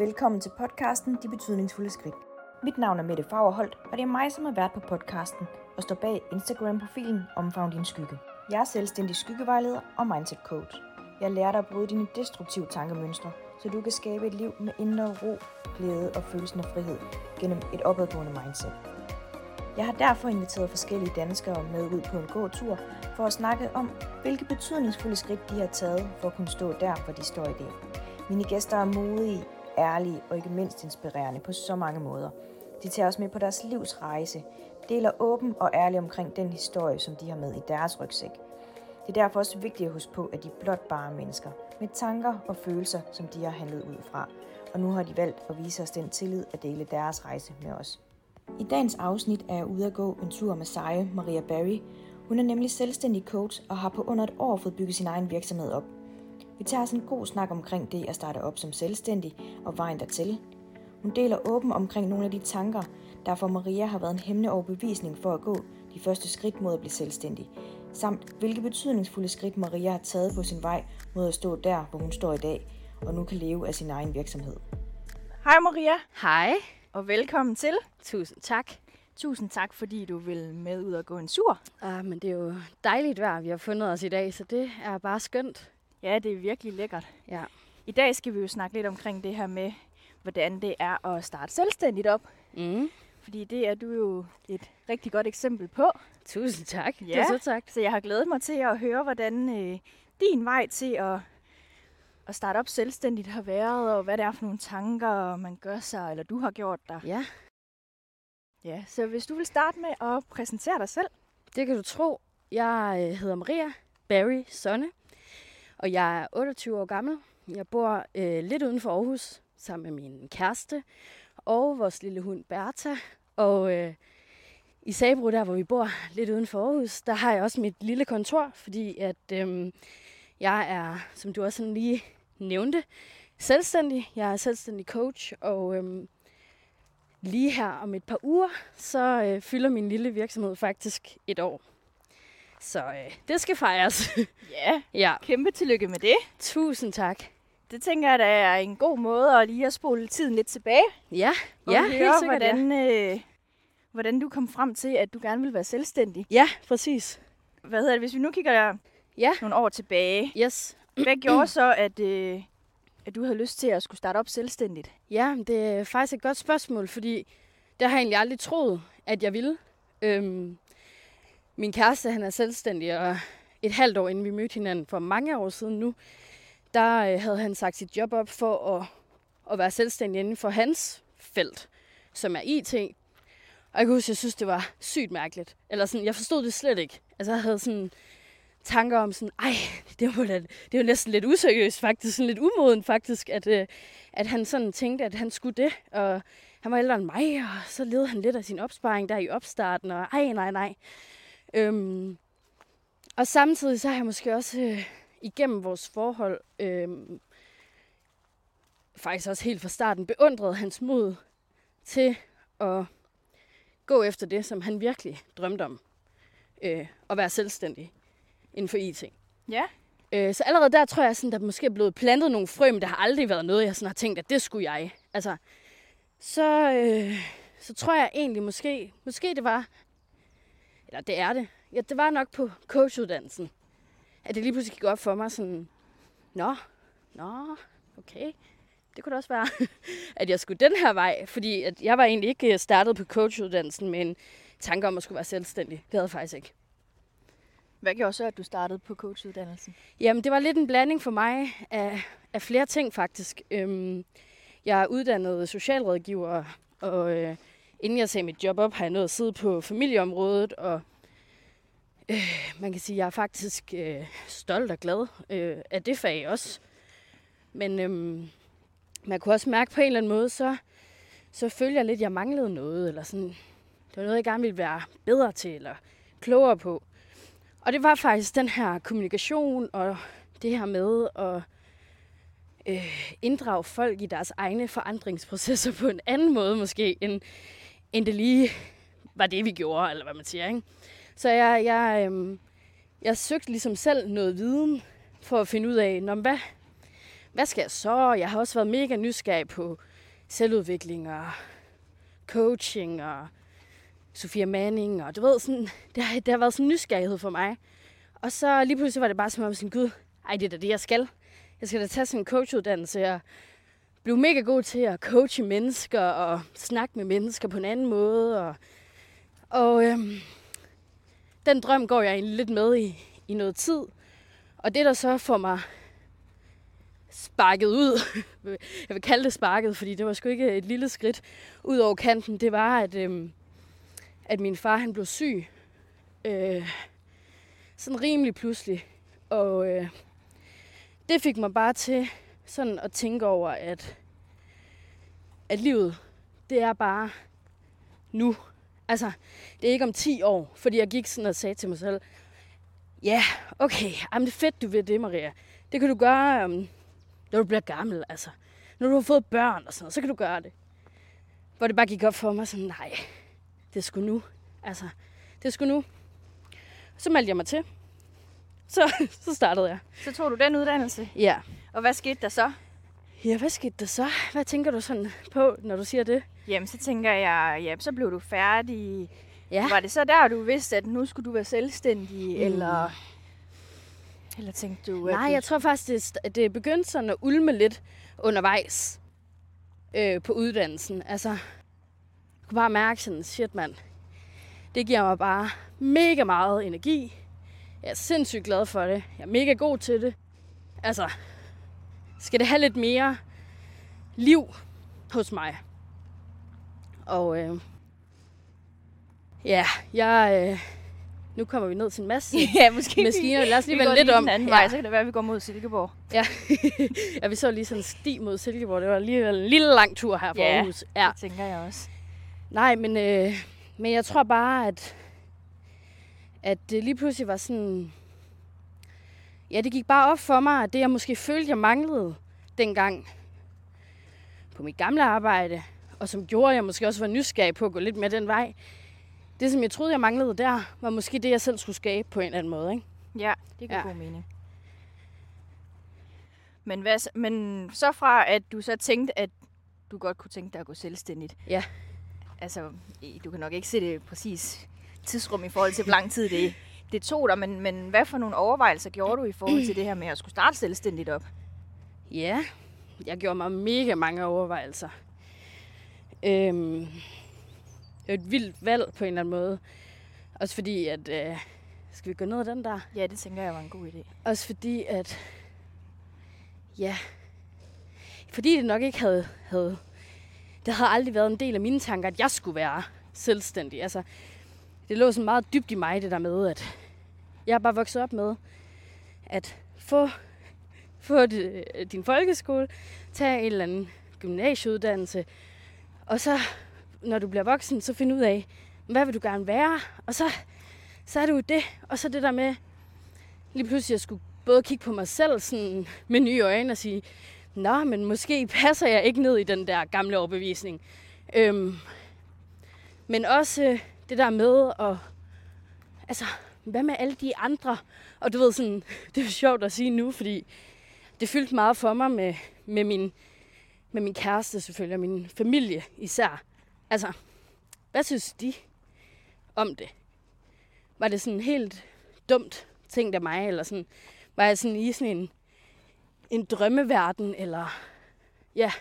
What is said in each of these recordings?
Velkommen til podcasten De Betydningsfulde Skridt. Mit navn er Mette Fagerholt, og det er mig, som er vært på podcasten og står bag Instagram-profilen Omfavn din skygge. Jeg er selvstændig skyggevejleder og mindset coach. Jeg lærer dig at bryde dine destruktive tankemønstre, så du kan skabe et liv med indre ro, glæde og følelsen af frihed gennem et opadgående mindset. Jeg har derfor inviteret forskellige danskere med ud på en gåtur for at snakke om, hvilke betydningsfulde skridt de har taget for at kunne stå der, hvor de står i dag. Mine gæster er modige, ærlige og ikke mindst inspirerende på så mange måder. De tager os med på deres livs rejse, deler åben og ærligt omkring den historie, som de har med i deres rygsæk. Det er derfor også vigtigt at huske på, at de er blot bare mennesker, med tanker og følelser, som de har handlet ud fra. Og nu har de valgt at vise os den tillid at dele deres rejse med os. I dagens afsnit er jeg ude at gå en tur med Seje Maria Barry. Hun er nemlig selvstændig coach og har på under et år fået bygget sin egen virksomhed op. Vi tager os en god snak omkring det at starte op som selvstændig og vejen dertil. Hun deler åben omkring nogle af de tanker, der for Maria har været en hæmmende overbevisning for at gå de første skridt mod at blive selvstændig, samt hvilke betydningsfulde skridt Maria har taget på sin vej mod at stå der, hvor hun står i dag, og nu kan leve af sin egen virksomhed. Hej Maria, Hej. og velkommen til. Tusind tak. Tusind tak, fordi du vil med ud og gå en tur. Uh, men det er jo dejligt vejr, vi har fundet os i dag, så det er bare skønt. Ja, det er virkelig lækkert. Ja. I dag skal vi jo snakke lidt omkring det her med, hvordan det er at starte selvstændigt op. Mm. Fordi det er du jo et rigtig godt eksempel på. Tusind tak. Ja. Det er så tak. Så jeg har glædet mig til at høre, hvordan øh, din vej til at, at starte op selvstændigt har været, og hvad det er for nogle tanker, man gør sig, eller du har gjort dig. Ja, Ja, så hvis du vil starte med at præsentere dig selv. det kan du tro. Jeg øh, hedder Maria Barry Sonne, og jeg er 28 år gammel. Jeg bor øh, lidt uden for Aarhus sammen med min kæreste og vores lille hund Bertha. Og øh, i Sabro, der hvor vi bor lidt uden for Aarhus, der har jeg også mit lille kontor, fordi at øh, jeg er, som du også sådan lige nævnte, selvstændig. Jeg er selvstændig coach, og øh, lige her om et par uger, så øh, fylder min lille virksomhed faktisk et år. Så øh, det skal fejres. Ja, ja, kæmpe tillykke med det. tusind tak. Det tænker jeg, der er en god måde at lige at spole tiden lidt tilbage. Ja, Og ja høre, helt sikkert. Ja. hvordan, øh, hvordan du kom frem til, at du gerne vil være selvstændig. ja, præcis. Hvad hedder det, hvis vi nu kigger Ja, nogle år tilbage. yes. Hvad gjorde så, at, øh, at du havde lyst til at skulle starte op selvstændigt? Ja, det er faktisk et godt spørgsmål, fordi det har jeg egentlig aldrig troet, at jeg ville. Øhm, min kæreste, han er selvstændig, og et halvt år inden vi mødte hinanden for mange år siden nu, der øh, havde han sagt sit job op for at, at være selvstændig inden for hans felt, som er IT. Og jeg kan huske, jeg synes, det var sygt mærkeligt. Eller sådan, jeg forstod det slet ikke. Altså, jeg havde sådan tanker om sådan, ej, det var, da, det var næsten lidt useriøst faktisk, sådan lidt umoden faktisk, at, øh, at han sådan tænkte, at han skulle det. Og han var ældre end mig, og så levede han lidt af sin opsparing der i opstarten, og ej, nej, nej. Øhm, og samtidig så har jeg måske også øh, igennem vores forhold, øh, faktisk også helt fra starten, beundret hans mod til at gå efter det, som han virkelig drømte om. Øh, at være selvstændig inden for IT. Ja. Øh, så allerede der tror jeg, sådan, der måske er blevet plantet nogle frø, men det har aldrig været noget, jeg sådan har tænkt, at det skulle jeg. Altså, så, øh, så tror jeg egentlig måske, måske det var, eller det er det, ja, det var nok på coachuddannelsen, at det lige pludselig gik op for mig sådan, nå, nå, okay, det kunne det også være, at jeg skulle den her vej, fordi at jeg var egentlig ikke startet på coachuddannelsen med en tanke om at skulle være selvstændig. Det havde jeg faktisk ikke. Hvad gjorde så, at du startede på coachuddannelsen? Jamen, det var lidt en blanding for mig af, af flere ting, faktisk. Øhm, jeg er uddannet socialrådgiver, og øh, inden jeg sagde mit job op, har jeg nået at sidde på familieområdet, og øh, man kan sige, at jeg er faktisk øh, stolt og glad øh, af det fag også. Men øh, man kunne også mærke på en eller anden måde, så, så følte jeg lidt, at jeg manglede noget, eller sådan, det var noget, jeg gerne ville være bedre til, eller klogere på. Og det var faktisk den her kommunikation og det her med at øh, inddrage folk i deres egne forandringsprocesser på en anden måde måske, end, end det lige var det, vi gjorde, eller hvad man siger. Ikke? Så jeg, jeg, øh, jeg søgte ligesom selv noget viden for at finde ud af, Nå, hvad, hvad skal jeg så? Jeg har også været mega nysgerrig på selvudvikling og coaching og Sofia Manning, og du ved, sådan, det, har, det har været sådan en nysgerrighed for mig. Og så lige pludselig var det bare som om, sådan, gud, ej, det er da det, jeg skal. Jeg skal da tage sådan en coachuddannelse og blev mega god til at coache mennesker og snakke med mennesker på en anden måde. Og, og øhm, den drøm går jeg egentlig lidt med i, i noget tid. Og det, der så får mig sparket ud, jeg vil kalde det sparket, fordi det var sgu ikke et lille skridt ud over kanten, det var, at, øhm, at min far han blev syg. Øh, sådan rimelig pludselig. Og øh, det fik mig bare til sådan at tænke over, at, at livet, det er bare nu. Altså, det er ikke om 10 år, fordi jeg gik sådan og sagde til mig selv, ja, yeah, okay, jamen det er fedt, du ved det, Maria. Det kan du gøre, um, når du bliver gammel, altså. Når du har fået børn og sådan noget, så kan du gøre det. Hvor det bare gik op for mig sådan, nej, det sgu nu. Altså, det sgu nu. Så meldte jeg mig til. Så, så startede jeg. Så tog du den uddannelse? Ja. Og hvad skete der så? Ja, hvad skete der så? Hvad tænker du sådan på, når du siger det? Jamen, så tænker jeg, ja, så blev du færdig. Ja. Var det så der, du vidste, at nu skulle du være selvstændig, mm. eller... Eller tænkte du, at Nej, du... jeg tror faktisk, at det begyndte sådan at ulme lidt undervejs øh, på uddannelsen. Altså, jeg kunne bare mærke sådan, shit mand, det giver mig bare mega meget energi. Jeg er sindssygt glad for det. Jeg er mega god til det. Altså, skal det have lidt mere liv hos mig. Og øh, ja, jeg, øh, nu kommer vi ned til en masse ja, måske maskiner. Lad os lige vende lidt om. den anden ja. vej, så kan det være, at vi går mod Silkeborg. Ja. ja, vi så lige sådan en sti mod Silkeborg. Det var lige en lille lang tur her fra Ja. Aarhus. Ja. Det tænker jeg også. Nej, men, øh, men jeg tror bare, at, at det lige pludselig var sådan... Ja, det gik bare op for mig, at det jeg måske følte, jeg manglede dengang på mit gamle arbejde, og som gjorde, at jeg måske også var nysgerrig på at gå lidt med den vej. Det, som jeg troede, jeg manglede der, var måske det, jeg selv skulle skabe på en eller anden måde. Ikke? Ja, det giver Ja. god mening. Men, hvad, men så fra, at du så tænkte, at du godt kunne tænke dig at gå selvstændigt. Ja. Altså, du kan nok ikke se det præcis tidsrum i forhold til, hvor lang tid det, det tog dig, men, men hvad for nogle overvejelser gjorde du i forhold til det her med at skulle starte selvstændigt op? Ja, jeg gjorde mig mega mange overvejelser. Øhm, det var et vildt valg på en eller anden måde. Også fordi, at... Øh, skal vi gå ned ad den der? Ja, det tænker jeg var en god idé. Også fordi, at... Ja. Fordi det nok ikke havde... havde det havde aldrig været en del af mine tanker, at jeg skulle være selvstændig. Altså, det lå sådan meget dybt i mig, det der med, at jeg er bare vokset op med, at få, få øh, din folkeskole, tage en eller anden gymnasieuddannelse, og så, når du bliver voksen, så finde ud af, hvad vil du gerne være? Og så, så er det jo det. Og så det der med, lige pludselig at skulle både kigge på mig selv sådan med nye øjne og sige, Nå, men måske passer jeg ikke ned i den der gamle overbevisning. Øhm, men også øh, det der med at... Altså, hvad med alle de andre? Og du ved sådan, det er sjovt at sige nu, fordi det fyldte meget for mig med, med, min, med min kæreste selvfølgelig, og min familie især. Altså, hvad synes de om det? Var det sådan helt dumt ting af mig, eller sådan, var jeg sådan i sådan en, en drømmeverden, eller ja,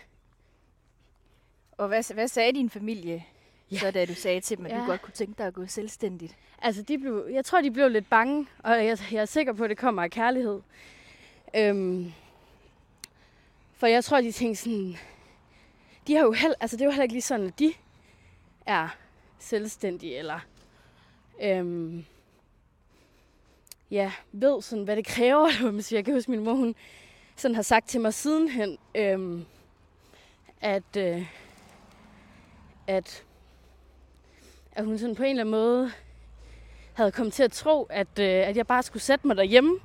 Og hvad, hvad sagde din familie, Ja. så da du sagde til dem, at ja. Du godt kunne tænke dig at gå selvstændigt? Altså, de blev, jeg tror, de blev lidt bange, og jeg, jeg er sikker på, at det kommer af kærlighed. Øhm, for jeg tror, de tænkte sådan... De har jo held, altså, det er jo heller ikke lige sådan, at de er selvstændige, eller... Øhm, ja, ved sådan, hvad det kræver, eller man siger. Jeg kan huske, min mor, hun sådan har sagt til mig sidenhen, øhm, at, øh, at, at hun sådan på en eller anden måde havde kommet til at tro, at, øh, at jeg bare skulle sætte mig derhjemme.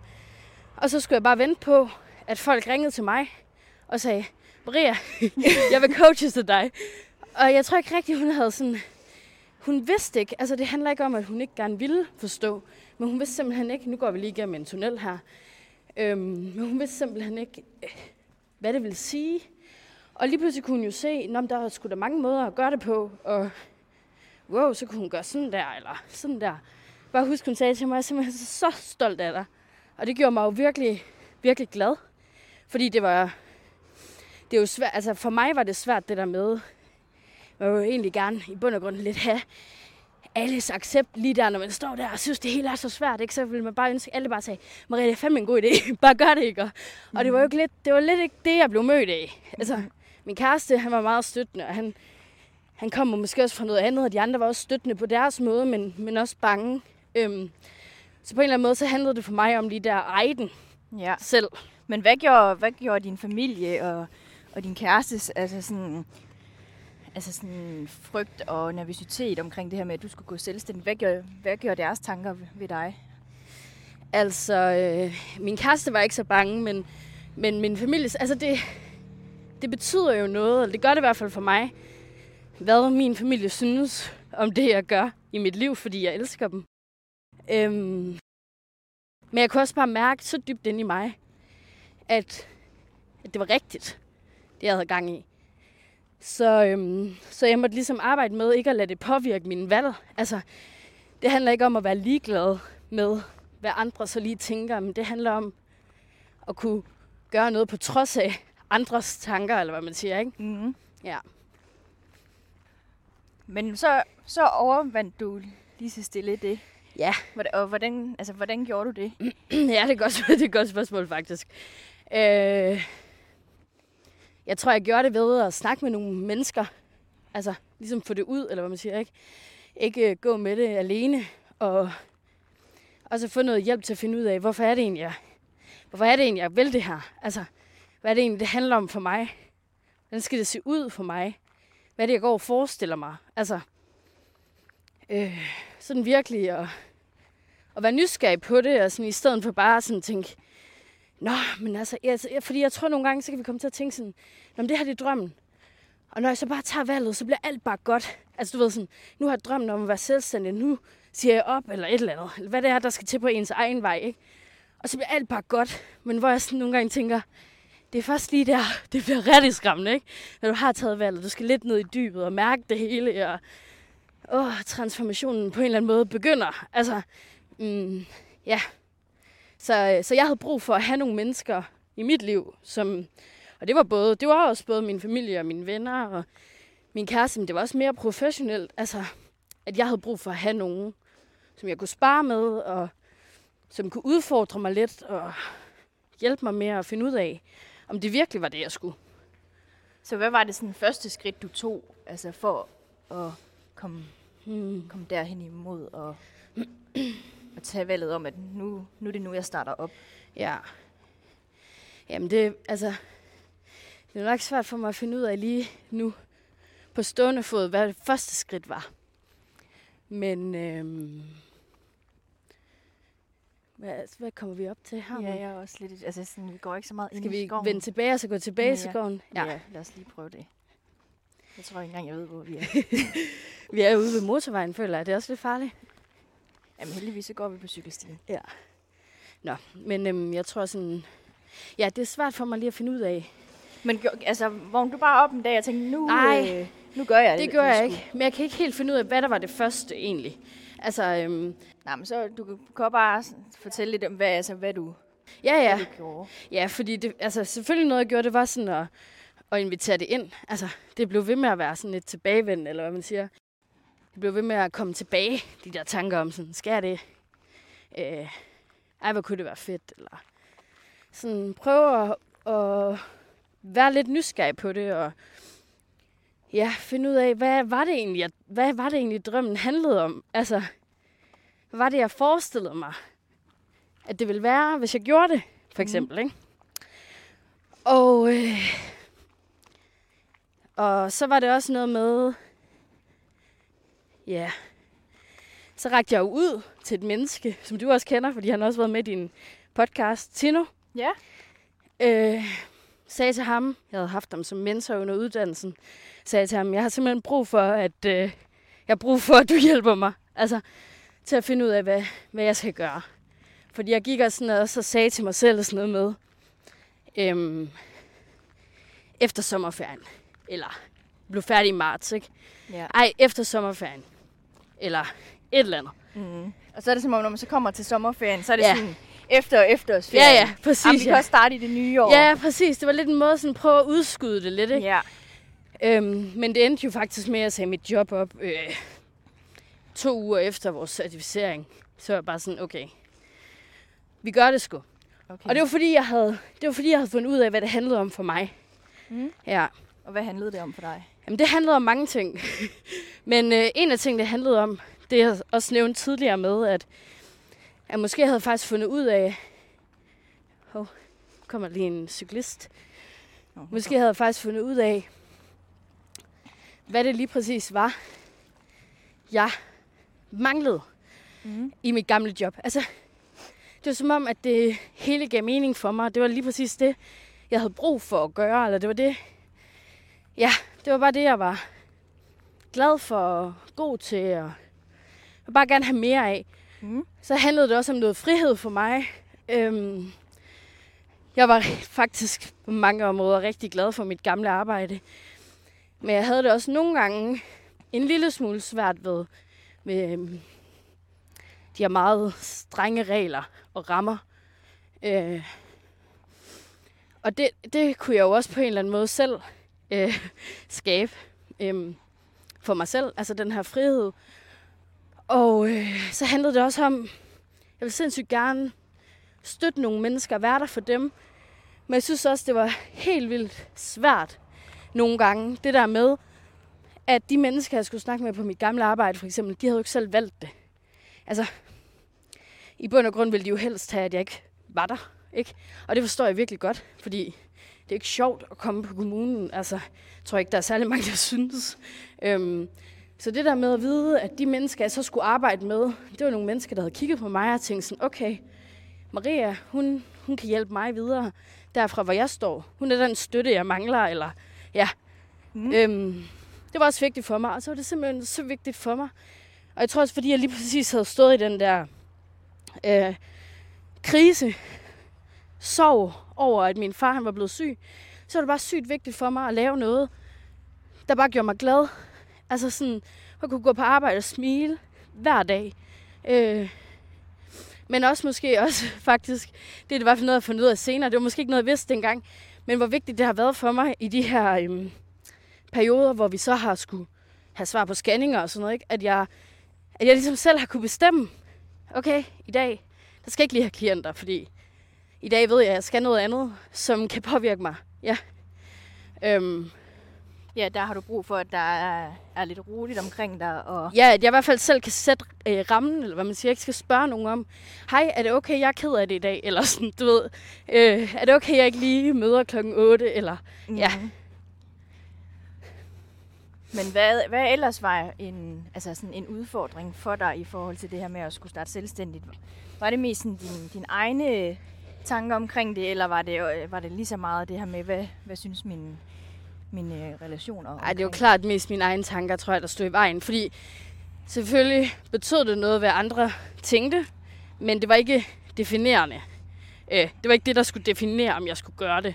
Og så skulle jeg bare vente på, at folk ringede til mig og sagde, Maria, jeg vil coaches til dig. Og jeg tror ikke rigtigt, hun havde sådan... Hun vidste ikke, altså det handler ikke om, at hun ikke gerne ville forstå, men hun vidste simpelthen ikke, nu går vi lige igennem en tunnel her, øhm, men hun vidste simpelthen ikke, øh, hvad det ville sige. Og lige pludselig kunne hun jo se, at der skulle der mange måder at gøre det på, og wow, så kunne hun gøre sådan der, eller sådan der. Bare husk, hun sagde til mig, at jeg er simpelthen så stolt af dig. Og det gjorde mig jo virkelig, virkelig glad. Fordi det var, det er jo svært, altså for mig var det svært det der med, jeg vil jo egentlig gerne i bund og grund lidt have alles accept lige der, når man står der og synes, det hele er så svært, ikke? så vil man bare ønske, alle bare sagde, Maria, det er fandme en god idé, bare gør det, ikke? Og, mm. og det var jo ikke lidt, det var lidt ikke det, jeg blev mødt af. Altså, min kæreste, han var meget støttende, og han, han kom måske også fra noget andet, og de andre var også støttende på deres måde, men, men også bange. Øhm, så på en eller anden måde, så handlede det for mig om lige der eje den ja. selv. Men hvad gjorde, hvad gjorde din familie og, og din kæreste, altså sådan, altså sådan frygt og nervøsitet omkring det her med, at du skulle gå selvstændig. Hvad gjorde, hvad gjorde deres tanker ved dig? Altså, øh, min kæreste var ikke så bange, men, men min familie, altså det, det betyder jo noget, eller det gør det i hvert fald for mig, hvad min familie synes om det, jeg gør i mit liv, fordi jeg elsker dem. Øhm, men jeg kunne også bare mærke så dybt ind i mig, at, at det var rigtigt, det jeg havde gang i. Så, øhm, så jeg måtte ligesom arbejde med ikke at lade det påvirke mine valg. Altså, det handler ikke om at være ligeglad med, hvad andre så lige tænker, men det handler om at kunne gøre noget på trods af andres tanker, eller hvad man siger, ikke? Mm-hmm. Ja. Men så, så overvandt du lige så stille det. Ja. Og hvordan, altså, hvordan gjorde du det? ja, det er, godt, det er et godt spørgsmål, faktisk. Øh, jeg tror, jeg gjorde det ved at snakke med nogle mennesker. Altså, ligesom få det ud, eller hvad man siger, ikke? Ikke uh, gå med det alene, og, og så få noget hjælp til at finde ud af, hvorfor er det egentlig, jeg, hvorfor er det egentlig, jeg vil det her? Altså, hvad er det egentlig, det handler om for mig? Hvordan skal det se ud for mig? Hvad er det, jeg går og forestiller mig? Altså, øh, sådan virkelig at, at være nysgerrig på det, og sådan, i stedet for bare sådan tænke, Nå, men altså, jeg, fordi jeg tror nogle gange, så kan vi komme til at tænke sådan, Nå, men det her det er drømmen. Og når jeg så bare tager valget, så bliver alt bare godt. Altså du ved sådan, nu har jeg drømmen om at være selvstændig, nu siger jeg op, eller et eller andet. Eller hvad det er, der skal til på ens egen vej, ikke? Og så bliver alt bare godt. Men hvor jeg sådan nogle gange tænker, det er først lige der, det bliver rigtig skræmmende, ikke? Når du har taget valget, du skal lidt ned i dybet og mærke det hele, og åh, transformationen på en eller anden måde begynder. Altså, mm, ja, så, så jeg havde brug for at have nogle mennesker i mit liv, som, og det var både, det var også både min familie og mine venner og min kæreste, men det var også mere professionelt, altså, at jeg havde brug for at have nogen, som jeg kunne spare med, og som kunne udfordre mig lidt, og hjælpe mig med at finde ud af, om det virkelig var det, jeg skulle. Så hvad var det sådan første skridt, du tog, altså for at komme, hmm. komme derhen imod og at tage valget om, at nu, nu er det nu, jeg starter op? Ja. Jamen det, altså, det er nok svært for mig at finde ud af lige nu på stående fod, hvad det første skridt var. Men øhm, hvad, hvad kommer vi op til her? Ja, jeg er også lidt... Altså, sådan, vi går ikke så meget Skal ind i skoven. vi vende tilbage og så gå tilbage ja, til skoven? Ja. ja, lad os lige prøve det. Jeg tror ikke engang, jeg ved, hvor vi er. vi er ude ved motorvejen, føler jeg. Det er også lidt farligt. Jamen heldigvis, så går vi på cykelstien. Ja. Nå, men øhm, jeg tror sådan... Ja, det er svært for mig lige at finde ud af. Men altså, vågnede du bare op en dag og tænkte, nu, Nej, øh, nu gør jeg det? det gør jeg ikke. Men jeg kan ikke helt finde ud af, hvad der var det første egentlig. Altså, øhm, Nej, men så du kan bare fortælle lidt om, hvad, altså, hvad du, ja, ja. Hvad du gjorde. Ja, fordi det, altså, selvfølgelig noget, jeg gjorde, det var sådan at, at invitere det ind. Altså, det blev ved med at være sådan et tilbagevend, eller hvad man siger det blev ved med at komme tilbage, de der tanker om sådan, skal jeg det? Øh, ej, hvor kunne det være fedt? Eller sådan prøve at, at være lidt nysgerrig på det, og ja, finde ud af, hvad var det egentlig, hvad var det egentlig, drømmen handlede om? Altså, hvad var det, jeg forestillede mig, at det ville være, hvis jeg gjorde det, for mhm. eksempel, mm. ikke? Og, øh, og så var det også noget med, Ja. Så rakte jeg jo ud til et menneske, som du også kender, fordi han har også været med i din podcast, Tino. Ja. Øh, sagde til ham, jeg havde haft ham som mentor under uddannelsen, sagde til ham, jeg har simpelthen brug for, at øh, jeg har brug for, at du hjælper mig. Altså, til at finde ud af, hvad, hvad jeg skal gøre. Fordi jeg gik også sådan og så sagde til mig selv sådan noget med, øhm, efter sommerferien. Eller blev færdig i marts, ikke? Ja. Ej, efter sommerferien. Eller et eller andet. Mm. Og så er det som om, når man så kommer til sommerferien, så er det Ja. ja. sådan efter efterårsferien. Ja, ja, præcis. Jamen, vi kan ja. også starte i det nye år. Ja, præcis. Det var lidt en måde sådan at prøve at udskyde det lidt, ikke? ja. Øhm, men det endte jo faktisk med at sige mit job op øh, to uger efter vores certificering. Så var jeg bare sådan, okay, vi gør det sgu. Okay. Og det var fordi, jeg havde, det var fordi, jeg havde fundet ud af, hvad det handlede om for mig. Mm. Ja. Og hvad handlede det om for dig? Jamen, det handlede om mange ting. Men øh, en af tingene, det handlede om, det jeg også nævnte tidligere med, at jeg måske havde faktisk fundet ud af... Hov, kommer lige en cyklist. Nå, Måske havde jeg faktisk fundet ud af, hvad det lige præcis var, jeg manglede Mm. i mit gamle job. Altså, det var som om, at det hele gav mening for mig. Det var lige præcis det, jeg havde brug for at gøre, eller det var det, ja, det var bare det, jeg var glad for og god til, og jeg ville bare gerne have mere af. Mm. Så handlede det også om noget frihed for mig. Øhm, jeg var faktisk på mange områder rigtig glad for mit gamle arbejde. Men jeg havde det også nogle gange en lille smule svært ved, med øhm, de her meget strenge regler og rammer. Øh, og det, det kunne jeg jo også på en eller anden måde selv øh, skabe øh, for mig selv. Altså den her frihed. Og øh, så handlede det også om, jeg vil sindssygt gerne støtte nogle mennesker, være der for dem. Men jeg synes også, det var helt vildt svært nogle gange. Det der med, at de mennesker, jeg skulle snakke med på mit gamle arbejde, for eksempel, de havde jo ikke selv valgt det. Altså, i bund og grund ville de jo helst have, at jeg ikke var der. Ikke? Og det forstår jeg virkelig godt, fordi det er ikke sjovt at komme på kommunen. Altså, jeg tror ikke, der er særlig mange, der synes. Øhm, så det der med at vide, at de mennesker, jeg så skulle arbejde med, det var nogle mennesker, der havde kigget på mig og tænkt sådan, okay, Maria, hun, hun kan hjælpe mig videre derfra, hvor jeg står. Hun er den støtte, jeg mangler, eller ja. Mm. Øhm, det var også vigtigt for mig, og så var det simpelthen så vigtigt for mig. Og jeg tror også, fordi jeg lige præcis havde stået i den der øh, krise, sorg over, at min far han var blevet syg, så var det bare sygt vigtigt for mig at lave noget, der bare gjorde mig glad. Altså sådan, at kunne gå på arbejde og smile hver dag. Øh, men også måske også faktisk, det er det hvert fald noget, jeg har fundet ud af senere. Det var måske ikke noget, jeg vidste dengang. Men hvor vigtigt det har været for mig i de her øhm, perioder, hvor vi så har skulle have svar på scanninger og sådan noget. Ikke? At, jeg, at jeg ligesom selv har kunne bestemme, okay, i dag, der skal jeg ikke lige have klienter, fordi i dag ved jeg, at jeg skal noget andet, som kan påvirke mig. Ja. Øhm, Ja, der har du brug for, at der er, er lidt roligt omkring dig. Og... Ja, at jeg i hvert fald selv kan sætte øh, rammen, eller hvad man siger, jeg ikke skal spørge nogen om, hej, er det okay, jeg er ked af det i dag? Eller sådan, du ved, øh, er det okay, jeg ikke lige møder klokken 8? Eller, ja. Men hvad, hvad ellers var en, altså sådan en udfordring for dig i forhold til det her med at skulle starte selvstændigt? Var det mest sådan din, din egne tanker omkring det, eller var det, øh, var det lige så meget det her med, hvad, hvad synes mine, mine relationer Ej, det er jo omkring? klart mest mine egne tanker, tror jeg, der stod i vejen. Fordi selvfølgelig betød det noget, hvad andre tænkte, men det var ikke definerende. Øh, det var ikke det, der skulle definere, om jeg skulle gøre det.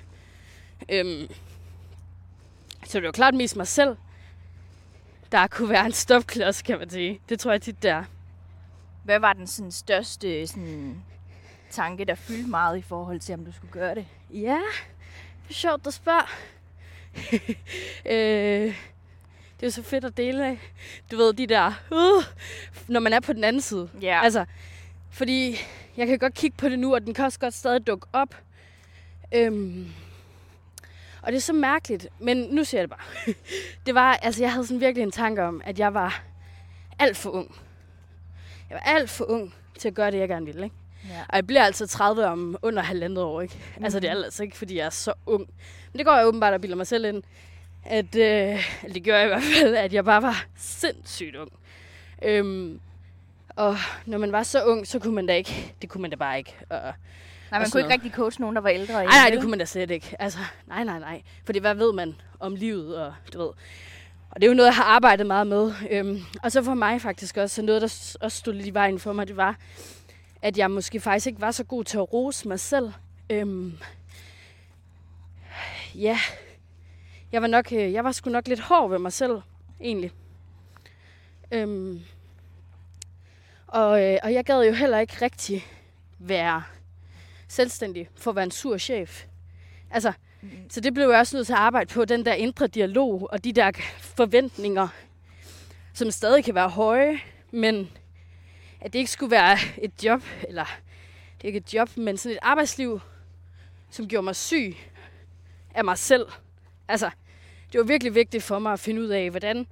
Øhm, så det var klart mest mig selv, der kunne være en stopklods, kan man sige. Det tror jeg tit, det er. Hvad var den sådan, største sådan, tanke, der fyldte meget i forhold til, om du skulle gøre det? Ja, det er sjovt, du spørger. øh, det er jo så fedt at dele af. Du ved, de der, uh, når man er på den anden side. Ja. Altså, fordi jeg kan godt kigge på det nu, og den kan også godt stadig dukke op. Øhm, og det er så mærkeligt, men nu siger jeg det bare. det var, altså jeg havde sådan virkelig en tanke om, at jeg var alt for ung. Jeg var alt for ung til at gøre det, jeg gerne ville, ikke? ja. Og jeg bliver altså 30 om under halvandet år, ikke? Mm. Altså, det er altså ikke, fordi jeg er så ung. Men det går jeg åbenbart og bilder mig selv ind, at, øh, det gør jeg i hvert fald, at jeg bare var sindssygt ung. Øhm, og når man var så ung, så kunne man da ikke, det kunne man da bare ikke. Og, Nej, man kunne ikke rigtig coache nogen, der var ældre. nej, nej, det kunne man da slet ikke. Altså, nej, nej, nej. Fordi hvad ved man om livet, og du ved. Og det er jo noget, jeg har arbejdet meget med. Øhm, og så for mig faktisk også, så noget, der også stod lidt i vejen for mig, det var, at jeg måske faktisk ikke var så god til at rose mig selv. Øhm, ja, jeg var nok, øh, jeg var sgu nok lidt hård ved mig selv, egentlig. Øhm, og, øh, og jeg gad jo heller ikke rigtig være selvstændig for at være en sur chef. Altså, mm. så det blev jeg også nødt til at arbejde på, den der indre dialog og de der forventninger, som stadig kan være høje, men at det ikke skulle være et job, eller det er ikke et job, men sådan et arbejdsliv, som gjorde mig syg af mig selv. Altså, det var virkelig vigtigt for mig at finde ud af, hvordan,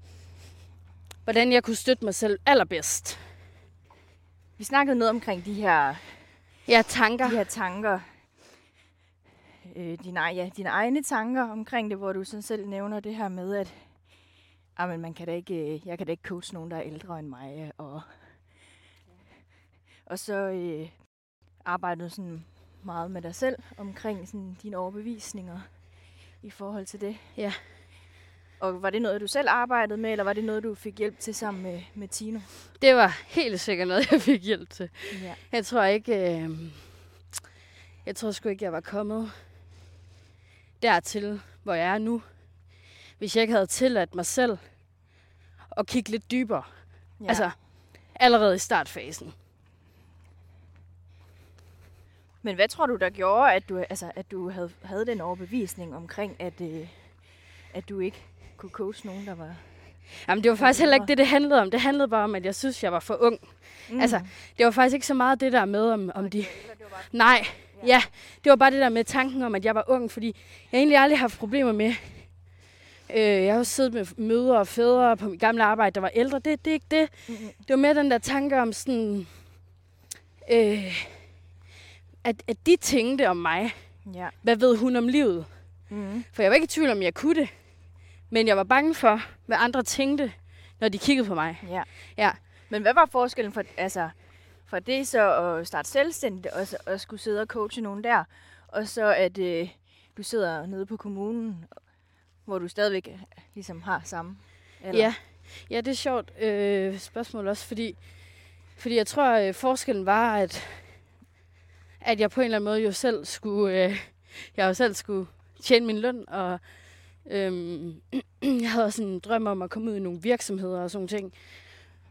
hvordan jeg kunne støtte mig selv allerbedst. Vi snakkede noget omkring de her, ja, tanker. Her tanker. Øh, dine, ja, dine egne tanker omkring det, hvor du sådan selv nævner det her med, at ah, men man kan da ikke, øh, jeg kan da ikke coach nogen, der er ældre end mig. Og, og så øh, arbejdede sådan meget med dig selv omkring sådan, dine overbevisninger i forhold til det. Ja. Og var det noget, du selv arbejdede med, eller var det noget, du fik hjælp til sammen med, med Tino? Det var helt sikkert noget, jeg fik hjælp til. Ja. Jeg tror ikke... Øh, jeg tror sgu ikke, jeg var kommet dertil, hvor jeg er nu, hvis jeg ikke havde tilladt mig selv at kigge lidt dybere. Ja. Altså, allerede i startfasen. Men hvad tror du, der gjorde, at du, altså, at du havde, havde den overbevisning omkring, at, øh, at du ikke kunne coach nogen, der var... Jamen, det var faktisk heller ikke det, det handlede om. Det handlede bare om, at jeg synes, jeg var for ung. Mm. Altså, det var faktisk ikke så meget det der med, om, om de... Nej, ja. Det var bare det der med tanken om, at jeg var ung, fordi jeg egentlig aldrig haft problemer med... Øh, jeg har jo siddet med mødre og fædre på mit gamle arbejde, der var ældre. Det, det er ikke det. Det var mere den der tanke om sådan... Øh, at, at de tænkte om mig. Ja. Hvad ved hun om livet? Mm. For jeg var ikke i tvivl om, jeg kunne det. Men jeg var bange for, hvad andre tænkte, når de kiggede på mig. Ja. ja. Men hvad var forskellen for, altså, for det så at starte selvstændigt, og så at skulle sidde og coache nogen der, og så at øh, du sidder nede på kommunen, hvor du stadigvæk øh, ligesom har samme? Eller? Ja. ja, det er sjovt øh, spørgsmål også, fordi, fordi jeg tror, øh, forskellen var, at, at jeg på en eller anden måde jo selv skulle, øh, jeg jo selv skulle tjene min løn, og Øhm, jeg havde også en drøm om at komme ud i nogle virksomheder og sådan ting.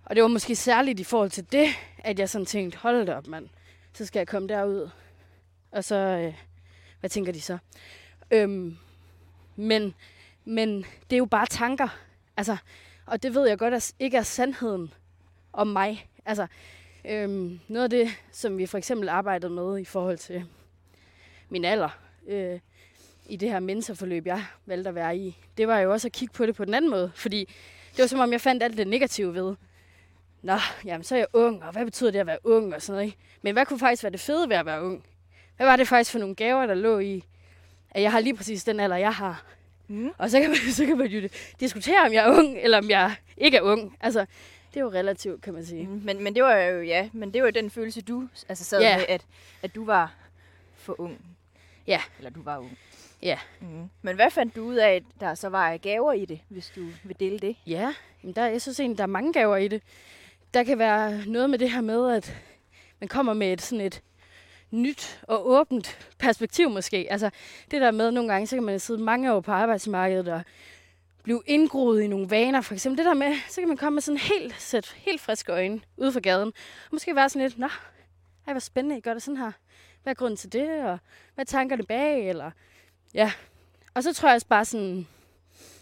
Og det var måske særligt i forhold til det, at jeg sådan tænkte, hold da op mand, så skal jeg komme derud. Og så, øh, hvad tænker de så? Øhm, men, men det er jo bare tanker. Altså, og det ved jeg godt, at ikke er sandheden om mig. Altså, øhm, noget af det, som vi for eksempel arbejdede med i forhold til min alder, øh, i det her mentorforløb, jeg valgte at være i, det var jo også at kigge på det på den anden måde. Fordi det var som om, jeg fandt alt det negative ved. Nå, jamen så er jeg ung, og hvad betyder det at være ung og sådan noget. Ikke? Men hvad kunne faktisk være det fede ved at være ung? Hvad var det faktisk for nogle gaver, der lå i, at jeg har lige præcis den alder, jeg har? Mm. Og så kan, man, så kan man jo diskutere, om jeg er ung, eller om jeg ikke er ung. Altså, det er jo relativt, kan man sige. Mm, men, men det var jo, ja, men det var jo den følelse, du altså sad ja. med, at, at du var for ung. Ja. Eller du var ung. Ja. Mm. Men hvad fandt du ud af, at der så var gaver i det, hvis du vil dele det? Ja, jamen der, jeg synes egentlig, der er mange gaver i det. Der kan være noget med det her med, at man kommer med et sådan et nyt og åbent perspektiv måske. Altså det der med, nogle gange, så kan man sidde mange år på arbejdsmarkedet og blive indgroet i nogle vaner. For eksempel det der med, så kan man komme med sådan helt, sæt helt friske øjne ude for gaden. Og måske være sådan lidt, nå, ej, hvor spændende, I gør det sådan her. Hvad er grunden til det, og hvad er tankerne bag, eller Ja, og så tror jeg også bare sådan,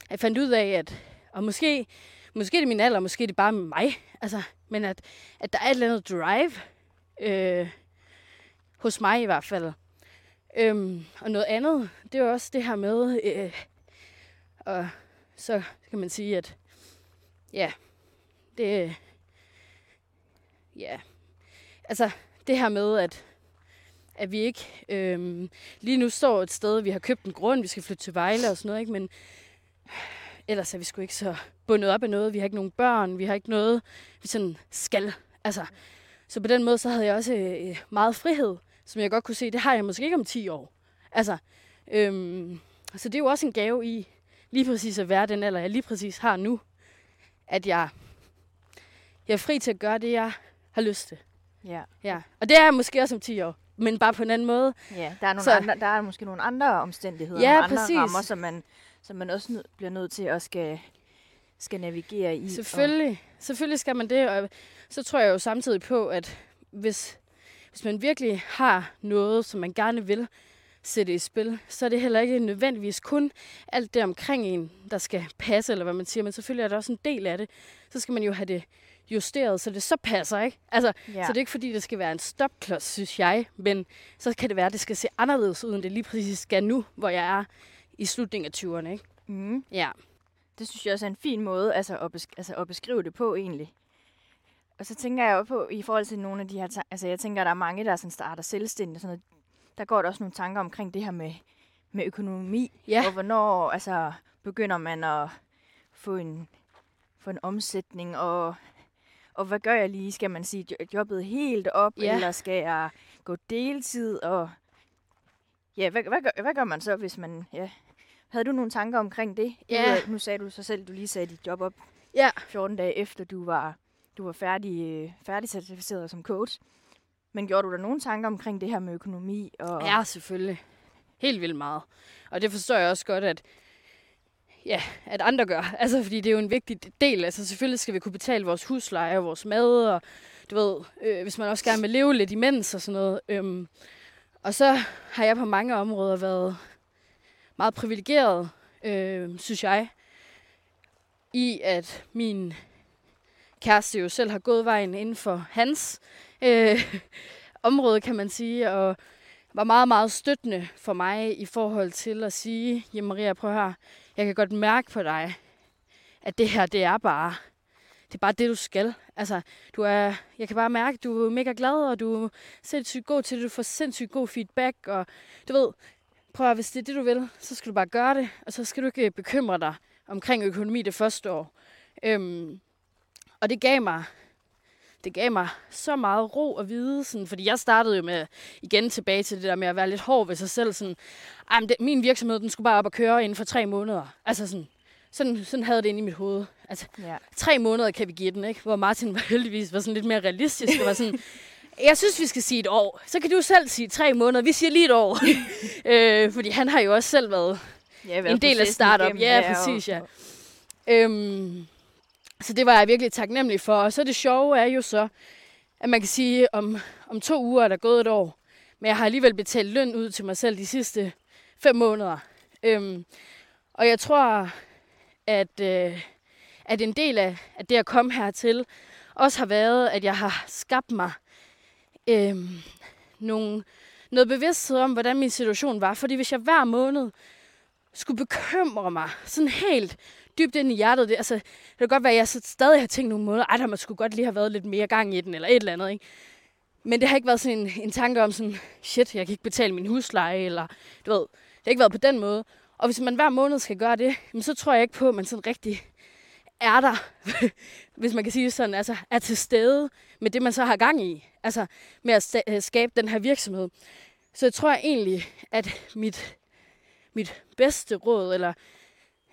at jeg fandt ud af, at og måske, måske det er min alder, måske det er bare mig, altså, men at, at der er et eller andet drive, øh, hos mig i hvert fald. Øhm, og noget andet, det er også det her med, øh, og så kan man sige, at ja, det, ja, altså det her med, at at vi ikke øhm, lige nu står et sted, vi har købt en grund, vi skal flytte til Vejle og sådan noget, ikke? men ellers er vi sgu ikke så bundet op af noget. Vi har ikke nogen børn, vi har ikke noget, vi sådan skal. Altså, så på den måde, så havde jeg også øh, meget frihed, som jeg godt kunne se, det har jeg måske ikke om 10 år. Altså, øhm, så det er jo også en gave i lige præcis at være den alder, jeg lige præcis har nu. At jeg, jeg er fri til at gøre det, jeg har lyst til. Ja. ja. Og det er jeg måske også om 10 år men bare på en anden måde. Ja, der er, nogle så, andre, der er måske nogle andre omstændigheder, ja, nogle andre præcis. rammer, som man, som man også nød, bliver nødt til at skal, skal navigere i. Selvfølgelig. Selvfølgelig skal man det, og så tror jeg jo samtidig på, at hvis, hvis man virkelig har noget, som man gerne vil sætte i spil, så er det heller ikke nødvendigvis kun alt det omkring en, der skal passe, eller hvad man siger, men selvfølgelig er der også en del af det. Så skal man jo have det justeret, så det så passer, ikke? Altså, ja. Så det er ikke fordi, det skal være en stopklods, synes jeg, men så kan det være, at det skal se anderledes ud, end det lige præcis skal nu, hvor jeg er i slutningen af 20'erne, ikke? Mm. Ja. Det synes jeg også er en fin måde altså at, besk- altså at beskrive det på, egentlig. Og så tænker jeg jo på, i forhold til nogle af de her... Ta- altså, jeg tænker, at der er mange, der sådan starter selvstændigt. Sådan noget. Der går der også nogle tanker omkring det her med, med økonomi. Ja. Og hvornår altså, begynder man at få en, få en omsætning, og og hvad gør jeg lige? Skal man sige jobbet helt op, ja. eller skal jeg gå deltid? Og ja, hvad, hvad, gør, hvad gør man så, hvis man... Ja. Havde du nogle tanker omkring det? Ja. Nu, sagde du så selv, du lige sagde dit job op ja. 14 dage efter, du var, du var færdig, øh, færdig certificeret som coach. Men gjorde du der nogle tanker omkring det her med økonomi? Og... Ja, selvfølgelig. Helt vildt meget. Og det forstår jeg også godt, at ja, at andre gør. Altså, fordi det er jo en vigtig del. Altså, selvfølgelig skal vi kunne betale vores husleje og vores mad, og du ved, øh, hvis man også gerne vil leve lidt imens og sådan noget. Øhm, og så har jeg på mange områder været meget privilegeret, øh, synes jeg, i at min kæreste jo selv har gået vejen inden for hans øh, område, kan man sige, og var meget, meget støttende for mig i forhold til at sige, jamen Maria, prøv her, jeg kan godt mærke på dig, at det her, det er bare, det er bare det, du skal. Altså, du er, jeg kan bare mærke, at du er mega glad, og du er sindssygt god til det, du får sindssygt god feedback, og du ved, prøv at, hvis det er det, du vil, så skal du bare gøre det, og så skal du ikke øh, bekymre dig omkring økonomi det første år. Øhm, og det gav mig det gav mig så meget ro at vide, sådan, fordi jeg startede jo med, igen tilbage til det der med at være lidt hård ved sig selv, sådan, men det, min virksomhed, den skulle bare op og køre inden for tre måneder. Altså sådan, sådan, sådan havde det inde i mit hoved. Altså, ja. tre måneder kan vi give den, ikke? Hvor Martin var heldigvis var sådan lidt mere realistisk, og var sådan, jeg synes, vi skal sige et år. Så kan du selv sige tre måneder. Vi siger lige et år. øh, fordi han har jo også selv været, ja, en del af startup. Ja, præcis, ja. Øhm, så det var jeg virkelig taknemmelig for. Og så det sjove er jo så, at man kan sige, om, om to uger er der gået et år. Men jeg har alligevel betalt løn ud til mig selv de sidste fem måneder. Øhm, og jeg tror, at, øh, at en del af, at det at komme hertil også har været, at jeg har skabt mig øh, nogle, noget bevidsthed om, hvordan min situation var. Fordi hvis jeg hver måned skulle bekymre mig sådan helt dybt ind i hjertet. Det, altså, det kan godt være, at jeg stadig har tænkt nogle måneder, at der må godt lige have været lidt mere gang i den, eller et eller andet, ikke? Men det har ikke været sådan en, en tanke om sådan, shit, jeg kan ikke betale min husleje, eller du ved, det har ikke været på den måde. Og hvis man hver måned skal gøre det, så tror jeg ikke på, at man sådan rigtig er der, hvis man kan sige sådan, altså er til stede med det, man så har gang i. Altså med at øh, skabe den her virksomhed. Så jeg tror egentlig, at mit, mit bedste råd, eller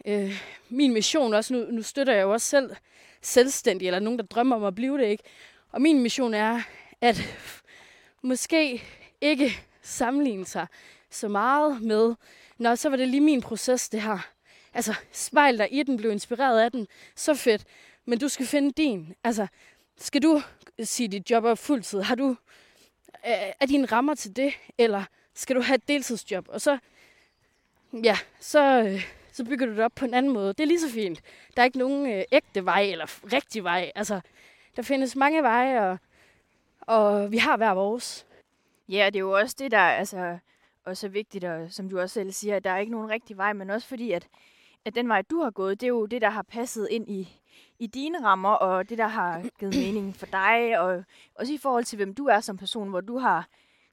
øh, min mission også, nu, nu støtter jeg jo også selv selvstændig, eller nogen, der drømmer om at blive det, ikke? Og min mission er, at måske ikke sammenligne sig så meget med, nå, så var det lige min proces, det her. Altså, spejl dig i den, blev inspireret af den, så fedt. Men du skal finde din. Altså, skal du sige dit job op fuldtid? Har du, øh, er dine rammer til det? Eller skal du have et deltidsjob? Og så, ja, så, øh, så bygger du det op på en anden måde. Det er lige så fint. Der er ikke nogen øh, ægte vej eller rigtig vej. Altså, der findes mange veje, og, og vi har hver vores. Ja, det er jo også det, der altså, også er vigtigt, og som du også selv siger, at der er ikke nogen rigtig vej, men også fordi, at, at den vej, du har gået, det er jo det, der har passet ind i, i dine rammer, og det, der har givet mening for dig, og også i forhold til, hvem du er som person, hvor du har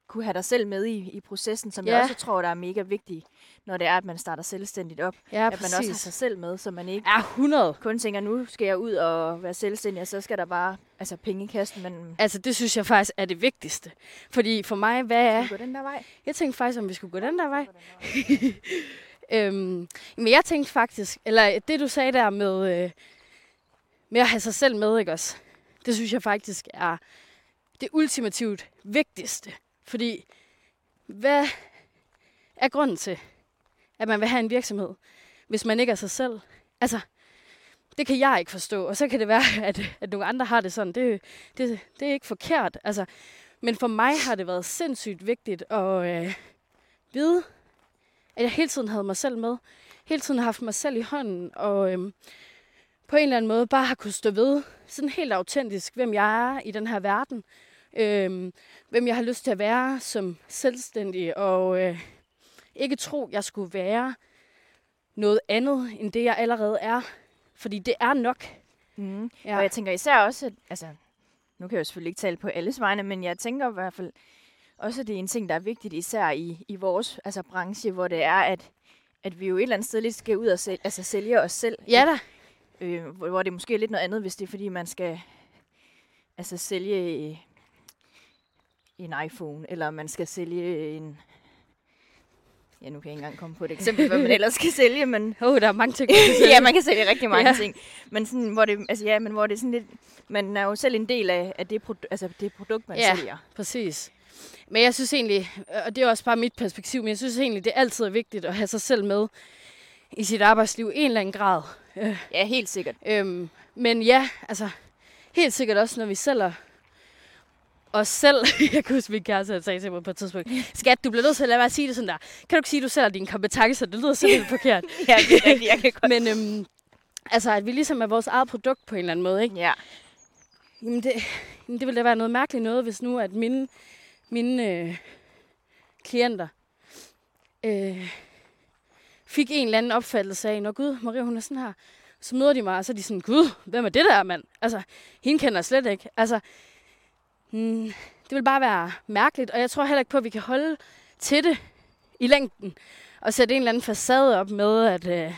kunne have dig selv med i, i processen, som ja. jeg også tror, der er mega vigtigt, når det er, at man starter selvstændigt op. Ja, at præcis. man også har sig selv med, så man ikke ja, 100. kun tænker, nu skal jeg ud og være selvstændig, og så skal der bare altså, penge i kassen. Men... Altså, det synes jeg faktisk er det vigtigste. Fordi for mig, hvad er... Skal vi gå den der vej? Jeg tænkte faktisk, om vi skulle gå den der vej. øhm, men jeg tænkte faktisk, eller det du sagde der med, øh, med at have sig selv med, ikke også? Det synes jeg faktisk er det ultimativt vigtigste. Fordi, hvad er grunden til, at man vil have en virksomhed? hvis man ikke er sig selv. Altså, det kan jeg ikke forstå. Og så kan det være, at, at nogle andre har det sådan. Det, det, det er ikke forkert. Altså, men for mig har det været sindssygt vigtigt at øh, vide, at jeg hele tiden havde mig selv med. Hele tiden har haft mig selv i hånden. Og øh, på en eller anden måde bare har kunne stå ved, sådan helt autentisk, hvem jeg er i den her verden. Øh, hvem jeg har lyst til at være som selvstændig. Og øh, ikke tro, jeg skulle være noget andet, end det jeg allerede er. Fordi det er nok. Mm. Ja. Og jeg tænker især også, at, altså, nu kan jeg jo selvfølgelig ikke tale på alles vegne, men jeg tænker i hvert fald også, at det er en ting, der er vigtigt, især i, i vores altså, branche, hvor det er, at, at vi jo et eller andet sted lidt skal ud og sælge, altså, sælge os selv. Ja da. Øh, hvor, hvor det måske er lidt noget andet, hvis det er fordi, man skal altså, sælge en iPhone, eller man skal sælge en, Ja, nu kan jeg ikke engang komme på et eksempel, hvad man ellers skal sælge, men... Åh, oh, der er mange ting, man kan sælge. ja, man kan sælge rigtig mange ja. ting. Men sådan, hvor det, altså, ja, men hvor det er sådan lidt... Man er jo selv en del af, af det, produ- altså, det produkt, man ja, sælger. præcis. Men jeg synes egentlig, og det er også bare mit perspektiv, men jeg synes egentlig, det er altid vigtigt at have sig selv med i sit arbejdsliv i en eller anden grad. Ja, helt sikkert. Øhm, men ja, altså helt sikkert også, når vi sælger os selv. jeg kan huske, min kæreste sagde til mig på et tidspunkt, skat, du bliver nødt til at lade være at sige det sådan der. Kan du ikke sige, at du sælger dine kompetencer? Det lyder lidt forkert. ja, det rigtigt, jeg kan godt. Men øhm, altså, at vi ligesom er vores eget produkt på en eller anden måde, ikke? Ja. Jamen det, jamen det ville da være noget mærkeligt noget, hvis nu, at mine, mine øh, klienter øh, fik en eller anden opfattelse af, når Gud, Maria, hun er sådan her. Så møder de mig, og så er de sådan, Gud, hvem er det der, mand? Altså, hende kender jeg slet ikke. Altså, hmm, det vil bare være mærkeligt, og jeg tror heller ikke på, at vi kan holde til det i længden. Og sætte en eller anden facade op med, at øh,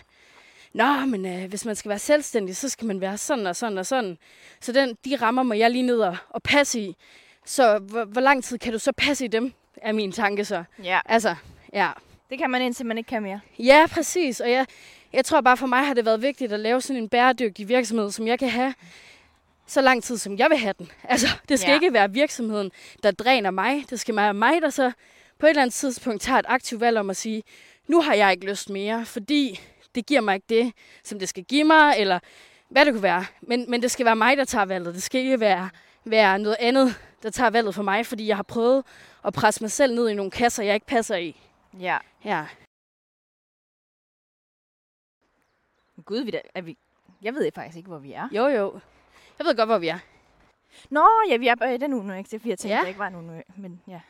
Nå, men øh, hvis man skal være selvstændig, så skal man være sådan og sådan og sådan. Så den, de rammer må jeg lige ned og, og passe i. Så hvor, hvor lang tid kan du så passe i dem, er min tanke så. Ja. Altså, ja. Det kan man indtil man ikke kan mere. Ja, præcis. Og jeg, jeg tror bare for mig har det været vigtigt at lave sådan en bæredygtig virksomhed, som jeg kan have så lang tid, som jeg vil have den. Altså, det skal ja. ikke være virksomheden, der dræner mig. Det skal være mig, der så på et eller andet tidspunkt tager et aktivt valg om at sige, nu har jeg ikke lyst mere, fordi det giver mig ikke det, som det skal give mig, eller hvad det kunne være. Men, men det skal være mig, der tager valget. Det skal ikke være, være noget andet, der tager valget for mig, fordi jeg har prøvet at presse mig selv ned i nogle kasser, jeg ikke passer i. Ja. Ja. Gud, vi der, er vi... Jeg ved faktisk ikke, hvor vi er. Jo, jo. Jeg ved godt, hvor vi er. Nå, ja, vi er på den uge nu, ikke? Det er jeg tænkte, ja. der ikke var nogen men ja.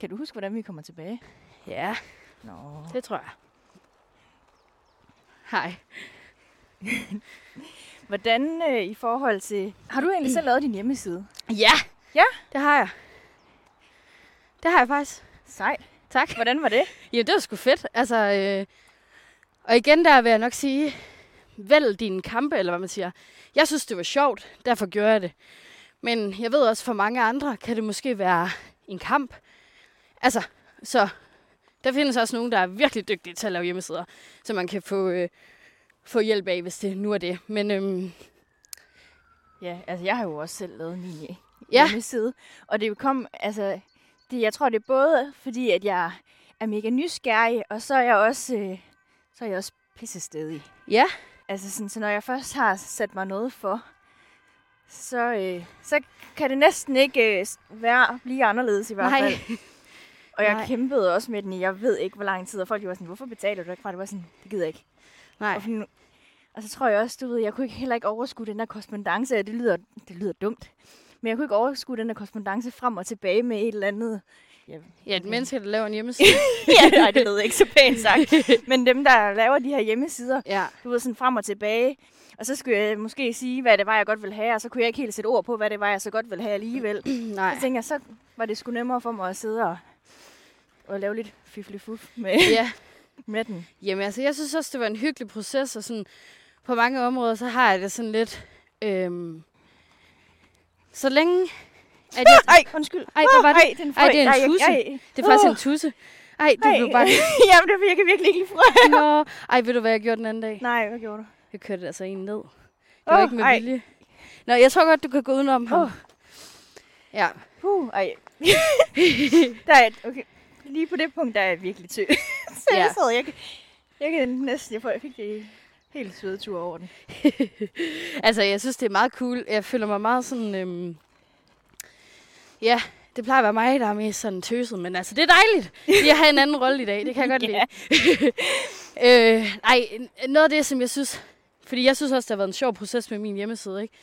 Kan du huske, hvordan vi kommer tilbage? Ja, Nå. det tror jeg. Hej. hvordan øh, i forhold til... Har du egentlig selv lavet din hjemmeside? Ja, Ja? det har jeg. Det har jeg faktisk. Sejt. Tak. Hvordan var det? Ja, det var sgu fedt. Altså, øh, og igen der vil jeg nok sige, vælg dine kampe, eller hvad man siger. Jeg synes, det var sjovt, derfor gjorde jeg det. Men jeg ved også, for mange andre kan det måske være en kamp. Altså, så der findes også nogen, der er virkelig dygtige til at lave hjemmesider, så man kan få, øh, få hjælp af, hvis det nu er det. Men øhm, Ja, altså jeg har jo også selv lavet min Ja. hjemmeside. Og det kom, altså, det, jeg tror det er både fordi, at jeg er mega nysgerrig, og så er jeg også, øh, så er jeg også pissestedig. ja, Altså sådan, så når jeg først har sat mig noget for, så, øh, så kan det næsten ikke øh, være blive anderledes i hvert Nej. fald. Og jeg Nej. kæmpede også med den i, jeg ved ikke, hvor lang tid, og folk var sådan, hvorfor betaler du ikke for det? Var sådan, det gider jeg ikke. nej. Og, og så tror jeg også, du ved, jeg kunne ikke, heller ikke overskue den der korrespondence, det lyder, det lyder dumt, men jeg kunne ikke overskue den der korrespondence frem og tilbage med et eller andet. Ja, Ja, et menneske, der laver en hjemmeside. ja nej, det lød ikke så pænt sagt. Men dem, der laver de her hjemmesider, ja, du ved, sådan frem og tilbage. Og så skulle jeg måske sige, hvad det var, jeg godt ville have, og så kunne jeg ikke helt sætte ord på, hvad det var, jeg så godt ville have alligevel. nej. Så tænkte jeg, så var det sgu nemmere for mig at sidde og, og lave lidt fifli fuf med, Ja, med den. Jamen altså, jeg synes også, det var en hyggelig proces, og sådan, på mange områder, så har jeg det sådan lidt, øhm, så længe, at jeg, Ej, undskyld. Ej, hvad var det? Ej, den Ej, det er en jeg- tusse. ej. det er faktisk en tusse. Ej, du Ej. blev bare... Jamen, det virker virkelig ikke fra. Nå. Ej, ved du, hvad jeg gjorde den anden dag? Nej, hvad gjorde du? Jeg kørte altså en ned. Det var Åh, ikke med ej. vilje. Nå, jeg tror godt, du kan gå udenom ham. Åh. Ja. Uh, ej. der er okay. Lige på det punkt, der er jeg virkelig tø. så Ja. jeg sad, jeg, jeg kan næsten, jeg, får, jeg fik det helt svedetur over den. altså, jeg synes, det er meget cool. Jeg føler mig meget sådan... Øhm... Ja, det plejer at være mig, der er mest sådan tøset, men altså, det er dejligt. Jeg har en anden rolle i dag, det kan jeg godt lide. øh, nej, noget af det, som jeg synes... Fordi jeg synes også, det har været en sjov proces med min hjemmeside, ikke?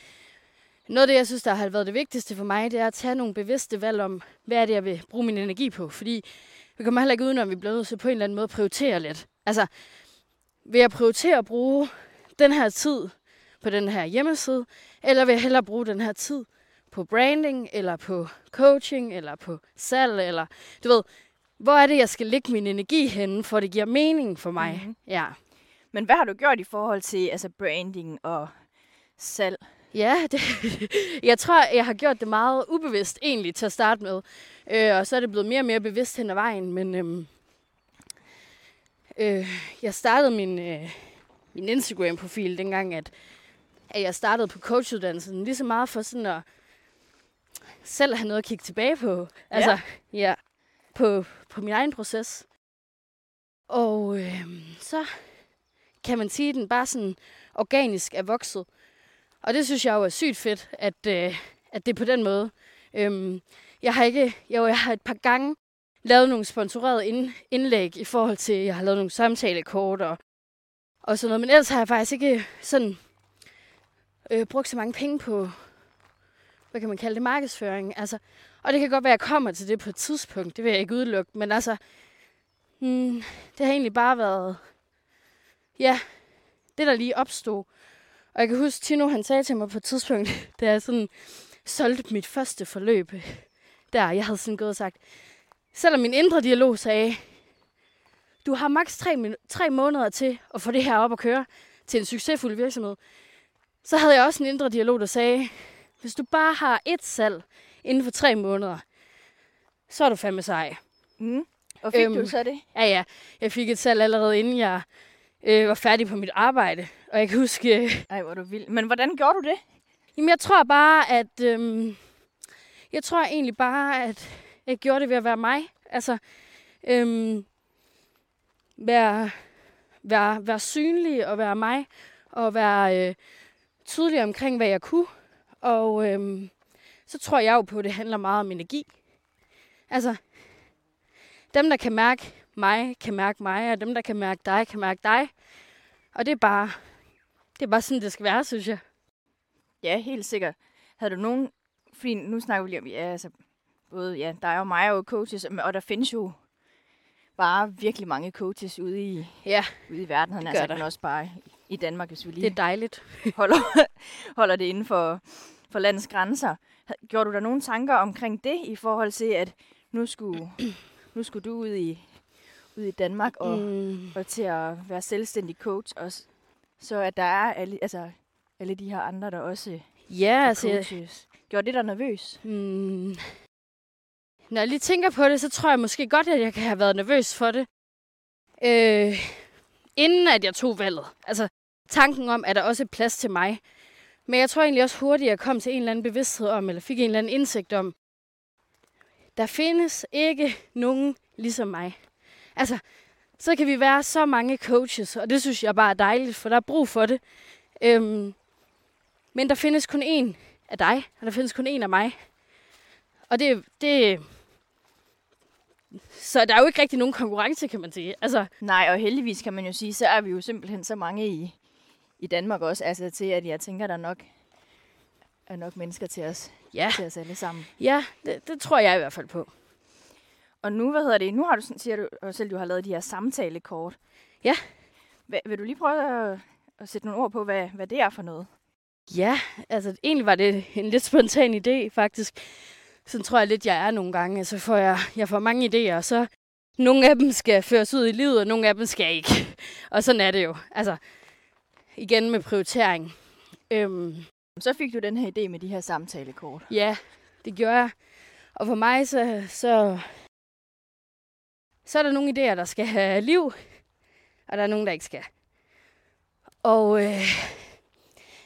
Noget af det, jeg synes, der har været det vigtigste for mig, det er at tage nogle bevidste valg om, hvad er det, jeg vil bruge min energi på. Fordi vi kommer heller ikke udenom, at vi bliver nødt til på en eller anden måde at prioritere lidt. Altså, vil jeg prioritere at bruge den her tid på den her hjemmeside, eller vil jeg hellere bruge den her tid på branding, eller på coaching, eller på salg, eller du ved, hvor er det, jeg skal lægge min energi henne, for det giver mening for mig. Mhm. Ja. Men hvad har du gjort i forhold til altså branding og salg? Ja, det, jeg tror, jeg har gjort det meget ubevidst egentlig til at starte med. Øh, og så er det blevet mere og mere bevidst hen ad vejen. Men øhm, øh, jeg startede min, øh, min Instagram-profil dengang, at, at jeg startede på coachuddannelsen. Lige så meget for sådan at selv have noget at kigge tilbage på. Altså, ja, ja på, på min egen proces. Og øh, så kan man sige, at den bare sådan organisk er vokset. Og det synes jeg jo er sygt fedt, at, øh, at det er på den måde. Øhm, jeg har ikke, jo, jeg har et par gange lavet nogle sponsorerede ind, indlæg i forhold til, jeg har lavet nogle samtalekort og, og sådan noget. Men ellers har jeg faktisk ikke sådan øh, brugt så mange penge på, hvad kan man kalde det, markedsføring. Altså, og det kan godt være, at jeg kommer til det på et tidspunkt. Det vil jeg ikke udelukke. Men altså, hmm, det har egentlig bare været, ja, det der lige opstod. Og jeg kan huske, Tino han sagde til mig på et tidspunkt, da jeg sådan solgte mit første forløb, der jeg havde sådan gået og sagt, selvom min indre dialog sagde, du har maks tre, tre måneder til at få det her op at køre til en succesfuld virksomhed, så havde jeg også en indre dialog, der sagde, hvis du bare har et salg inden for tre måneder, så er du fandme sej. Mm. Og fik øhm, du så det? Ja, ja. Jeg fik et salg allerede inden jeg øh, var færdig på mit arbejde. Og jeg kan huske, øh, Ej, hvor du vild. Men hvordan gjorde du det? Jamen, jeg tror bare, at... Øhm, jeg tror egentlig bare, at jeg gjorde det ved at være mig. Altså, øhm, være, være, være synlig og være mig. Og være øh, tydelig omkring, hvad jeg kunne. Og øhm, så tror jeg jo på, at det handler meget om energi. Altså, dem, der kan mærke mig, kan mærke mig. Og dem, der kan mærke dig, kan mærke dig. Og det er bare, det er bare sådan, det skal være, synes jeg. Ja, helt sikkert. Havde du nogen... Fordi nu snakker vi lige om, ja, altså, både ja, dig og mig er jo coaches, og der findes jo bare virkelig mange coaches ude i, Ja, ude i verden, Det altså, men der. også bare i Danmark, hvis vi det er lige dejligt. holder, holder det inden for, for landets grænser. Gjorde du der nogle tanker omkring det, i forhold til, at nu skulle, nu skulle du ud i, ud i Danmark og, mm. Og til at være selvstændig coach også, så at der er alle, altså, alle de her andre, der også ja, er altså, coaches. Gjorde det dig nervøs? mm, når jeg lige tænker på det, så tror jeg måske godt, at jeg kan have været nervøs for det. Øh, inden at jeg tog valget. Altså, tanken om, at der også er plads til mig. Men jeg tror egentlig også hurtigt, at jeg kom til en eller anden bevidsthed om, eller fik en eller anden indsigt om, der findes ikke nogen ligesom mig. Altså, så kan vi være så mange coaches, og det synes jeg bare er dejligt, for der er brug for det. Øhm, men der findes kun én af dig, og der findes kun én af mig. Og det, det... Så der er jo ikke rigtig nogen konkurrence, kan man sige. Altså, Nej, og heldigvis kan man jo sige, så er vi jo simpelthen så mange i, i Danmark også, altså til at jeg tænker, der nok er nok mennesker til os, ja, til os alle sammen. ja det, det tror jeg i hvert fald på. Og nu, hvad hedder det, nu har du, sådan- siger du jo selv, du har lavet de her samtalekort. Ja. Hva, vil du lige prøve at, at sætte nogle ord på, hvad, hvad det er for noget? Ja, altså egentlig var det en lidt spontan idé, faktisk. Sådan tror jeg lidt, jeg er nogle gange. Altså får jeg, jeg får mange idéer, og så nogle af dem skal føres ud i livet, og nogle af dem skal ikke. Og sådan er det jo. Altså, igen med prioritering. Øhm, Så fik du den her idé med de her samtalekort. Ja, det gjorde jeg. Og for mig, så, så, så er der nogle idéer, der skal have liv, og der er nogle, der ikke skal. Og øh,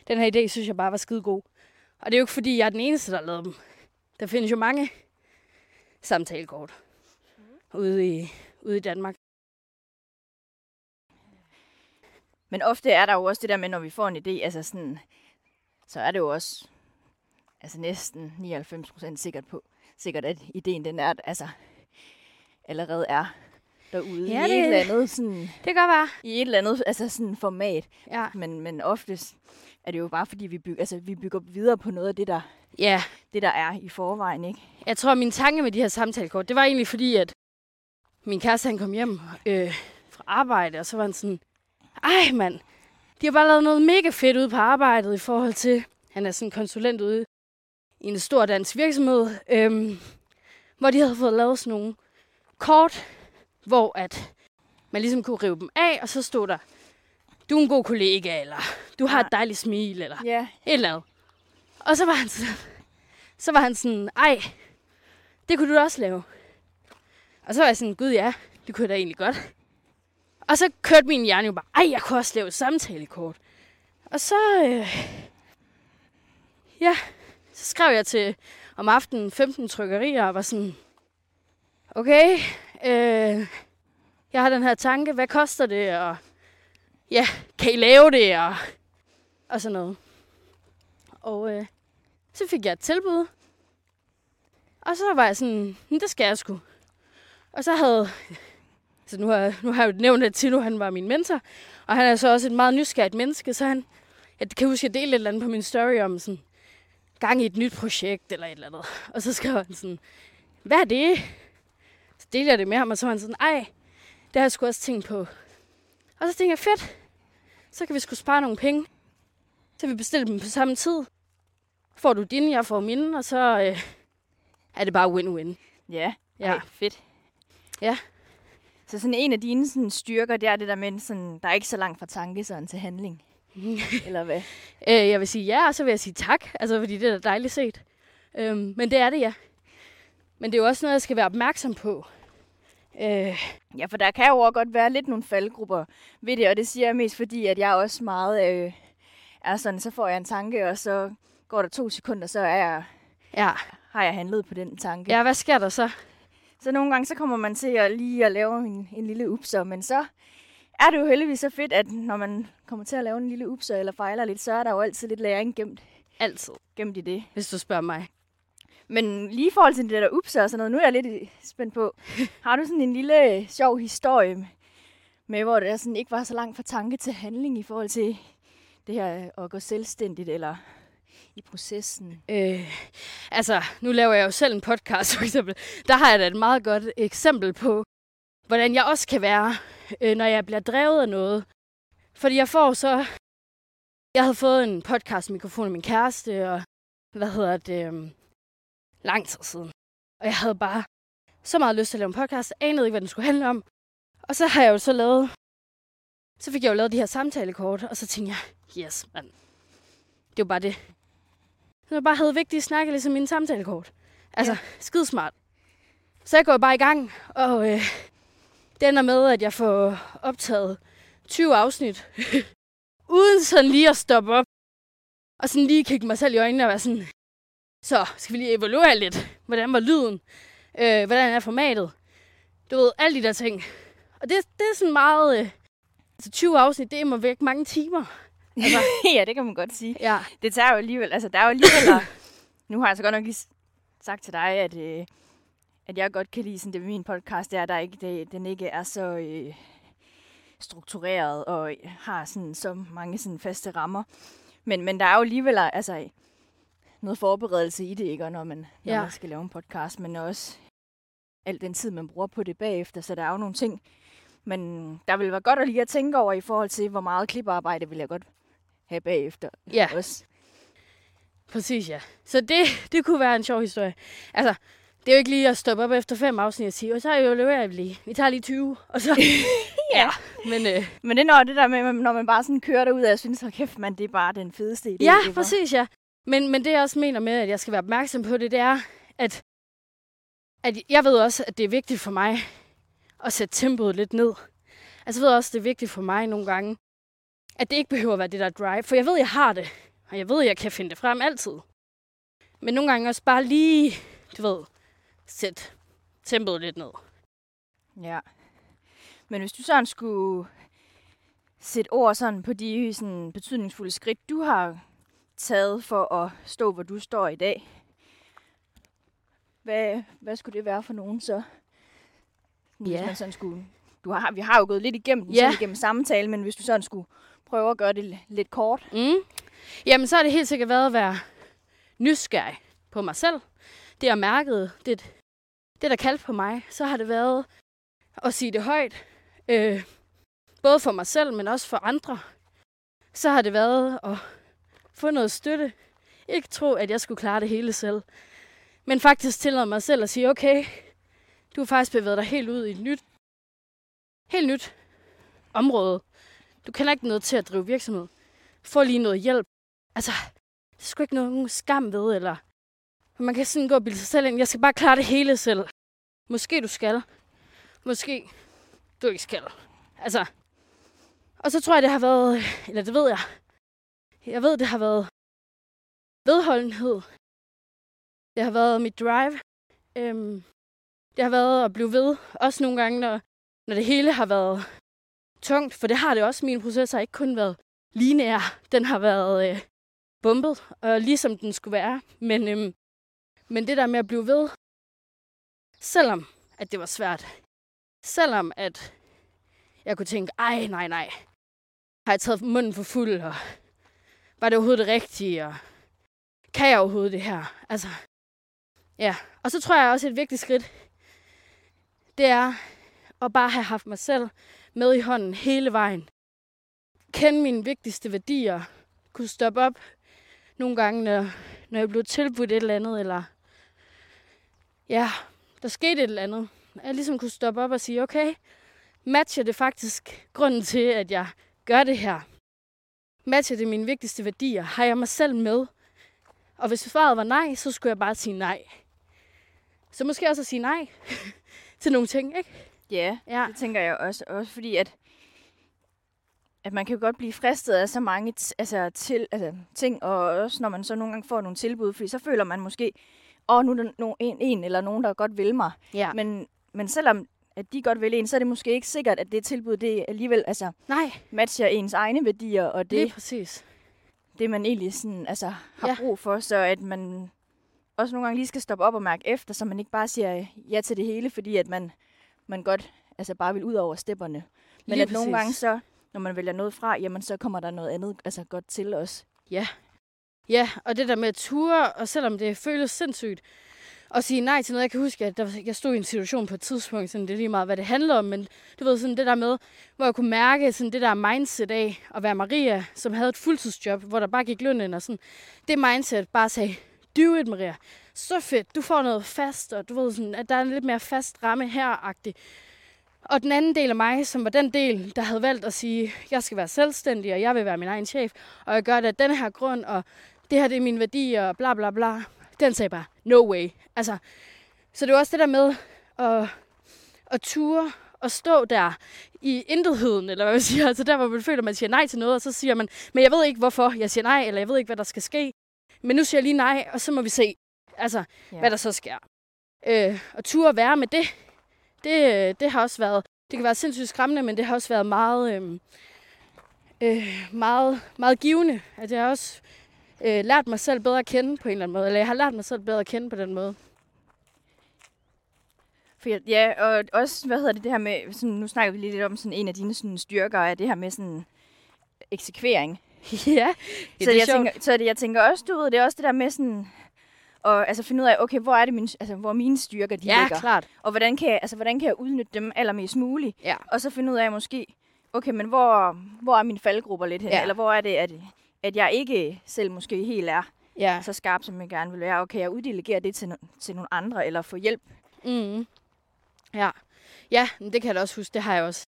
den her idé, synes jeg bare var skide god. Og det er jo ikke, fordi jeg er den eneste, der lavet dem. Der findes jo mange samtalekort. ude i, ude i Danmark. Men ofte er der jo også det der med, når vi får en idé, altså sådan, så er det jo også altså næsten 99 procent sikkert på, sikkert at ideen den er, altså allerede er derude Ja, i det- et eller andet sådan, Det kan godt være. i et eller andet altså sådan format. Ja. Men, men oftest er det jo bare fordi, vi bygger, altså, vi bygger videre på noget af det der, Ja, det, der er i forvejen. Ikke? jeg tror, at min tanke med de her samtalekort, det var egentlig fordi, at min kæreste han kom hjem øh, fra arbejde, og så var han sådan, ej mand, de har bare lavet noget mega fedt ude på arbejdet i forhold til, han er sådan konsulent ude i en stor dansk virksomhed, øhm, hvor de havde fået lavet sådan nogle kort, hvor at man ligesom kunne rive dem af, og så stod der, du er en god kollega, eller du har Ja. et dejligt smil, eller Ja, et eller andet. Og så var han sådan, så var han sådan, ej, det kunne du da også lave. Og så var jeg sådan, gud ja, det kunne jeg da egentlig godt. Og så kørte min hjerne jo bare, ej, jeg kunne også lave et samtalekort. Og så, øh, ja, så skrev jeg til om aftenen 15 trykkerier og var sådan, okay, øh, jeg har den her tanke, hvad koster det, og ja, kan I lave det, og, og sådan noget. Og øh, så fik jeg et tilbud. Og så var jeg sådan, det skal jeg sgu. Og så havde... Så nu har, nu har jeg jo nævnt, at Tino han var min mentor. Og han er så også et meget nysgerrigt menneske, så han... Jeg kan huske, at jeg delte et eller andet på min story om sådan, gang i et nyt projekt eller et eller andet. Og så skrev han sådan, hvad er det? Så delte jeg det med ham, og så var han sådan, ej, det har jeg sgu også tænkt på. Og så tænkte jeg, fedt, så kan vi sgu spare nogle penge. Så vi bestiller dem på samme tid. Får du dine, jeg får mine, og så øh, er det bare win-win. ja, Ja. Ej, fedt. Ja. Så sådan en af dine sådan, styrker, det er det der med, sådan, der er ikke så langt fra tanke sådan, til handling. Eller hvad? Øh, jeg vil sige ja, og så vil jeg sige tak, altså, fordi det er dejligt set. Øhm, men det er det, ja. Men det er jo også noget, jeg skal være opmærksom på. Øh, Ja, for der kan jo også godt være lidt nogle faldgrupper ved det, og det siger jeg mest fordi, at jeg også meget øh, er sådan, så får jeg en tanke, og så går der to sekunder, så er jeg, ja. har jeg handlet på den tanke. ja, hvad sker der så? Så nogle gange, så kommer man til at lige at lave en, en lille upser, men så er det jo heldigvis så fedt, at når man kommer til at lave en lille upser eller fejler lidt, så er der jo altid lidt læring gemt, Altid, gemt i det. hvis du spørger mig. Men lige i forhold til det der upser og sådan noget, nu er jeg lidt spændt på, har du sådan en lille øh, sjov historie med, hvor det er sådan, ikke var så langt fra tanke til handling i forhold til det her øh, at gå selvstændigt eller i processen? Øh, altså, nu laver jeg jo selv en podcast, for eksempel. Der har jeg da et meget godt eksempel på, hvordan jeg også kan være, øh, når jeg bliver drevet af noget. Fordi jeg får så... Jeg havde fået en podcast-mikrofon af min kæreste, og hvad hedder det, øh, lang tid siden. Og jeg havde bare så meget lyst til at lave en podcast, anede ikke, hvad den skulle handle om. Og så har jeg jo så lavet... Så fik jeg jo lavet de her samtalekort, og så tænkte jeg, yes, mand. Det er jo bare det. Så jeg bare havde vigtige snakke, ligesom mine samtalekort. Altså, ja. skidesmart. Så jeg går bare i gang, og øh, det ender med, at jeg får optaget 20 afsnit, uden sådan lige at stoppe op, og sådan lige kigge mig selv i øjnene og være sådan, så skal vi lige evaluere lidt, hvordan var lyden, øh, hvordan er formatet, du ved, alle de der ting. Og det, det er sådan meget, øh, altså 20 afsnit, det er mig væk mange timer. Altså, ja, det kan man godt sige. ja, Det tager jo alligevel, altså der er jo alligevel, nu har jeg så godt nok lige sagt til dig, at, øh, at jeg godt kan lide sådan det min podcast, det er, der ikke, det, den ikke er så øh, struktureret og har sådan så mange sådan faste rammer. Men, men der er jo alligevel altså, noget forberedelse i det, ikke? Og når man, når Ja. man skal lave en podcast, men også al den tid, man bruger på det bagefter. Så der er jo nogle ting, men der vil være godt at lige at tænke over i forhold til, hvor meget klippearbejde vil jeg godt have bagefter ja. også. Præcis, ja. Så det, det kunne være en sjov historie. Altså, det er jo ikke lige at stoppe op efter fem afsnit og sige, og så evaluerer vi lige. Vi tager lige 20, og så... ja. Men øh, Men det når det der med, når man bare sådan kører derud, og jeg synes, at kæft, man, det er bare den fedeste idé. ja, ever. præcis, ja. Men, men det jeg også mener med, at jeg skal være opmærksom på det, det er, at, at jeg ved også, at det er vigtigt for mig at sætte tempoet lidt ned. Altså, jeg ved også, at det er vigtigt for mig nogle gange, at det ikke behøver at være det der drive. For jeg ved, jeg har det. Og jeg ved, jeg kan finde det frem altid. Men nogle gange også bare lige, du ved, sætte tempoet lidt ned. Ja. Men hvis du sådan skulle sætte ord sådan på de sådan betydningsfulde skridt, du har taget for at stå, hvor du står i dag, hvad, hvad skulle det være for nogen så? Hvis Ja. man sådan skulle, du har, vi har jo gået lidt igennem den sådan igennem samtale, men hvis du sådan skulle prøve at gøre det lidt kort. Mm. Jamen, så har det helt sikkert været at være nysgerrig på mig selv. Det, jeg mærkede, det, det der kaldte på mig, så har det været at sige det højt. Øh, både for mig selv, men også for andre. Så har det været at få noget støtte. Ikke tro, at jeg skulle klare det hele selv. Men faktisk tillade mig selv at sige, okay, du har faktisk bevæget dig helt ud i et nyt, helt nyt område. Du kender ikke noget til at drive virksomhed få lige noget hjælp. Altså, det er sgu ikke nogen skam ved, eller man kan sådan gå og bilde sig selv ind. Jeg skal bare klare det hele selv. Måske du skal. Måske du ikke skal. Altså, og så tror jeg, det har været, eller det ved jeg, jeg ved, det har været vedholdenhed. Det har været mit drive. Øhm, det har været at blive ved. Også nogle gange, når, når det hele har været tungt. For det har det også. Min proces har ikke kun været lineær. Den har været øh, bumpet, og ligesom den skulle være. Men, øhm, men det der med at blive ved, selvom at det var svært, selvom at jeg kunne tænke, ej, nej, nej, har jeg taget munden for fuld, og var det overhovedet det rigtige, og kan jeg overhovedet det her? Altså, ja. Og så tror jeg også, et vigtigt skridt, det er og bare have haft mig selv med i hånden hele vejen kende mine vigtigste værdier, kunne stoppe op nogle gange, når, når jeg blev tilbudt et eller andet, eller ja, der skete et eller andet. Jeg ligesom kunne stoppe op og sige, okay, matcher det faktisk grunden til, at jeg gør det her? Matcher det mine vigtigste værdier? Har jeg mig selv med? Og hvis svaret var nej, så skulle jeg bare sige nej. Så måske også at sige nej til nogle ting, ikke? Ja, Ja. det tænker jeg også. Også fordi, at, at man kan jo godt blive fristet af så mange altså, til, altså, ting, og også når man så nogle gange får nogle tilbud, fordi så føler man måske, åh, oh, nu er der no- en, en eller nogen, der godt vil mig. Ja. Men, men selvom at de godt vil en, så er det måske ikke sikkert, at det tilbud, det alligevel altså, Nej, matcher ens egne værdier, og det er det, præcis. det man egentlig sådan, altså, har ja. brug for, så at man også nogle gange lige skal stoppe op og mærke efter, så man ikke bare siger ja til det hele, fordi at man, man godt altså bare vil ud over stepperne. Men Lige at nogle præcis. gange så, når man vælger noget fra, jamen så kommer der noget andet altså godt til os. Ja, og det der med at ture, og selvom det føles sindssygt, at sige nej til noget. Jeg kan huske, at der, jeg stod i en situation på et tidspunkt, sådan det er lige meget, hvad det handler om, men du ved, sådan det der med, hvor jeg kunne mærke sådan det der mindset af at være Maria, som havde et fuldtidsjob, hvor der bare gik løn ind og sådan. Det mindset bare sagde, do it, Maria. Så fedt, du får noget fast, og du ved sådan, at der er en lidt mere fast ramme her-agtig. Og den anden del af mig, som var den del, der havde valgt at sige, jeg skal være selvstændig, og jeg vil være min egen chef, og jeg gør det af den her grund, og det her det er mine værdier, og bla bla bla. Den sagde bare, no way. Altså, så det var også det der med at, at ture og stå der i intetheden, eller hvad man siger. Altså der, hvor man føler, at man siger nej til noget, og så siger man, men jeg ved ikke, hvorfor jeg siger nej, eller jeg ved ikke, hvad der skal ske. Men nu siger jeg lige nej, og så må vi se, altså, Ja. hvad der så sker. Øh, og ture at være med det, det, det har også været, det kan være sindssygt skræmmende, men det har også været meget, øh, øh, meget, meget givende. At jeg har også øh, lært mig selv bedre at kende på en eller anden måde. Eller jeg har lært mig selv bedre at kende på den måde. For jeg, ja, og også, hvad hedder det, det her med, sådan, nu snakker vi lige lidt om sådan en af dine sådan, styrker, er det her med sådan eksekvering. ja, så, det jeg sjovt. tænker, så det, jeg tænker også, du ved, det er også det der med sådan, og altså finde ud af, okay, hvor er det min, altså, hvor mine styrker, de Ja, ligger. klart. Og hvordan kan, jeg, altså, hvordan kan jeg udnytte dem allermest muligt? Ja. Og så finde ud af måske, okay, men hvor, hvor er mine faldgrupper lidt hen? Ja. Eller hvor er det, at, at jeg ikke selv måske helt er Ja. så skarp, som jeg gerne vil være? Og kan jeg uddelegere det til, no- til nogle andre, eller få hjælp? Mm. Ja. Ja, men det kan jeg da også huske. Det har jeg også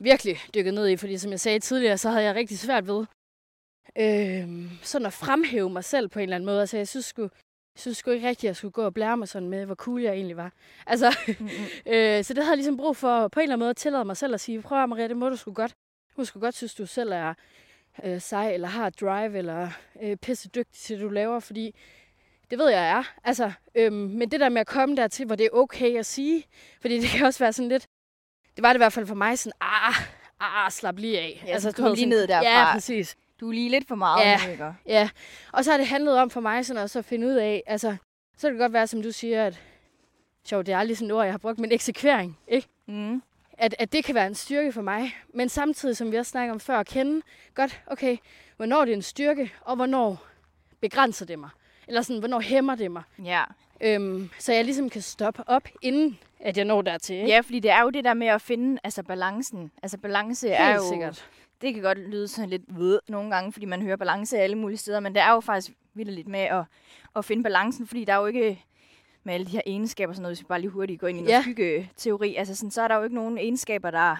virkelig dykket ned i, fordi som jeg sagde tidligere, så havde jeg rigtig svært ved øh, sådan at fremhæve mig selv på en eller anden måde. Altså, jeg synes sgu, jeg synes sgu ikke rigtigt, at jeg skulle gå og blære mig sådan med, hvor cool jeg egentlig var. Altså, Mm-mm. øh, så det havde jeg ligesom brug for på en eller anden måde at tillade mig selv at sige, prøv at Maria, det må du sgu godt. Du må sgu godt synes, du selv er øh, sej, eller har drive, eller øh, pisse dygtig til det, du laver, fordi det ved jeg, er. Altså, øhm, men det der med at komme dertil, hvor det er okay at sige, fordi det kan også være sådan lidt, det var det i hvert fald for mig sådan, ah, ah, slap lige af. Ja, altså, du kom lige sådan- ned derfra. Ja, præcis. Du er lige lidt for meget Ja. ikke? Ja, og så har det handlet om for mig sådan at finde ud af, altså, så kan det godt være, som du siger, at sjovt, det er aldrig sådan et ord, jeg har brugt, men eksekvering, ikke? Mm. At, at det kan være en styrke for mig, men samtidig, som vi også snakker om før, at kende godt, okay, hvornår det er en styrke, og hvornår begrænser det mig. Eller sådan, hvornår hæmmer det mig. Ja. Øhm, så jeg ligesom kan stoppe op, inden at jeg når dertil. Ikke? ja, fordi det er jo det der med at finde altså, balancen. Altså balance Helt er jo... sikkert. Det kan godt lyde sådan lidt ved nogle gange, fordi man hører balance alle mulige steder, men det er jo faktisk vildt lidt med at, at finde balancen, fordi der er jo ikke med alle de her egenskaber, sådan noget, hvis vi bare lige hurtigt går ind i noget Ja. skyggeteori, altså sådan, så er der jo ikke nogen egenskaber, der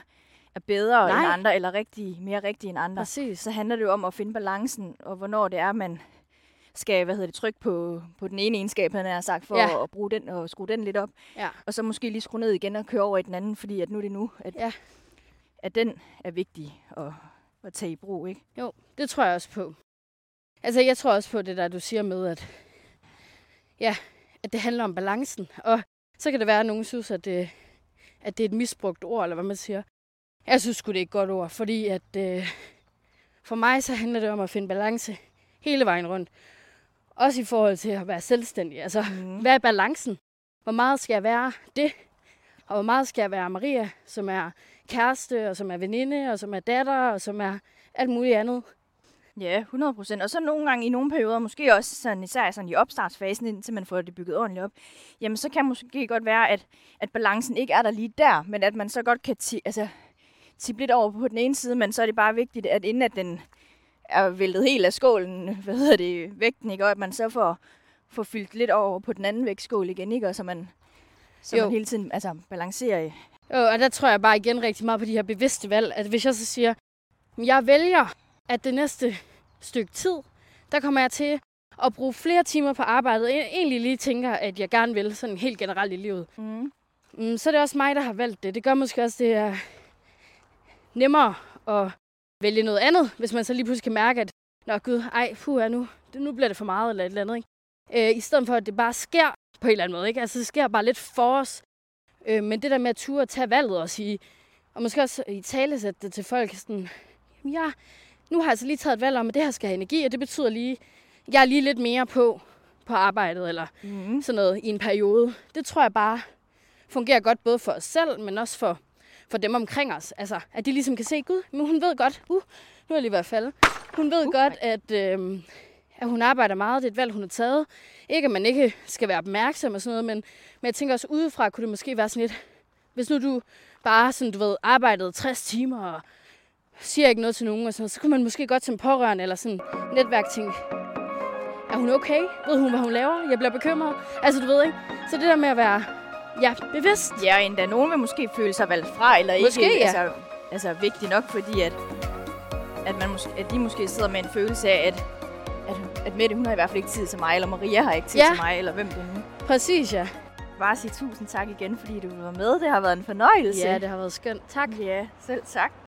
er bedre Nej. end andre, eller rigtig, mere rigtige end andre. Præcis. Så handler det jo om at finde balancen, og hvornår det er, man skal hvad hedder det, trykke på, på den ene egenskab, han har sagt, for Ja. ja. at bruge den og skrue den lidt op. Ja. Og så måske lige skrue ned igen og køre over i den anden, fordi at nu er det nu, at, Ja. At den er vigtig at, at tage i brug, ikke? Jo, det tror jeg også på. Altså, jeg tror også på det der, du siger med, at, ja, at det handler om balancen. Og så kan det være, at nogen synes, at det, at det er et misbrugt ord, eller hvad man siger. Jeg synes sgu, det er et godt ord, fordi at øh, for mig så handler det om at finde balance hele vejen rundt. Også i forhold til at være selvstændig. Altså, Mm. hvad er balancen? Hvor meget skal jeg være det? Og hvor meget skal jeg være Maria, som er kæreste, og som er veninde, og som er datter, og som er alt muligt andet? Ja, 100 procent. Og så nogle gange i nogle perioder, måske også sådan, især sådan i opstartsfasen, indtil man får det bygget ordentligt op, jamen så kan måske godt være, at, at balancen ikke er der lige der, men at man så godt kan ti, altså, tippe lidt over på den ene side, men så er det bare vigtigt, at inden at den er væltet helt af skålen, hvad hedder det, vægten, ikke? og at man så får, får fyldt lidt over på den anden vægtskål igen, ikke? og så man, så Jo. man hele tiden altså, balancerer. Jo, og der tror jeg bare igen rigtig meget på de her bevidste valg. At hvis jeg så siger, jeg vælger, at det næste stykke tid, der kommer jeg til at bruge flere timer på arbejdet, end jeg egentlig lige tænker, at jeg gerne vil, sådan helt generelt i livet. Mm. Mm, så er det også mig, der har valgt det. Det gør måske også, det er nemmere at vælge noget andet, hvis man så lige pludselig kan mærke, at Nå gud, ej, puh, nu, nu bliver det for meget eller et eller andet. Ikke? Øh, I stedet for, at det bare sker på en eller anden måde. Ikke? Altså, det sker bare lidt for os. Øh, men det der med at ture at tage valget og sige, og måske også i tale sætte det til folk, sådan, jamen ja, nu har jeg altså lige taget et valg om, at det her skal have energi, og det betyder lige, jeg er lige lidt mere på, på arbejdet, eller Mm. sådan noget i en periode. Det tror jeg bare fungerer godt både for os selv, men også for, for dem omkring os. Altså, at de ligesom kan se, gud, men hun ved godt, uh, nu er jeg lige ved at falde. Hun ved uh, godt, at, øh, at hun arbejder meget. Det er et valg, hun har taget. Ikke, at man ikke skal være opmærksom og sådan noget, men, men jeg tænker også udefra, kunne det måske være sådan lidt, hvis nu du bare sådan, du ved, arbejdede 60 timer og siger ikke noget til nogen, og sådan, så kunne man måske godt som pårørende eller sådan netværk tænke, er hun okay? Ved hun, hvad hun laver? Jeg bliver bekymret. Altså, du ved ikke? Så det der med at være ja, bevidst. Ja, og endda nogen vil måske føle sig valgt fra, eller Måske, ikke ja. altså, altså vigtig nok, fordi at, at, man måske, at de måske sidder med en følelse af, at, at, at Mette, hun har i hvert fald ikke tid til mig, eller Maria har ikke tid Ja. til mig, eller hvem det nu. Præcis, ja. Bare sige tusind tak igen, fordi du var med. Det har været en fornøjelse. Ja, det har været skønt. Tak. Ja, selv tak.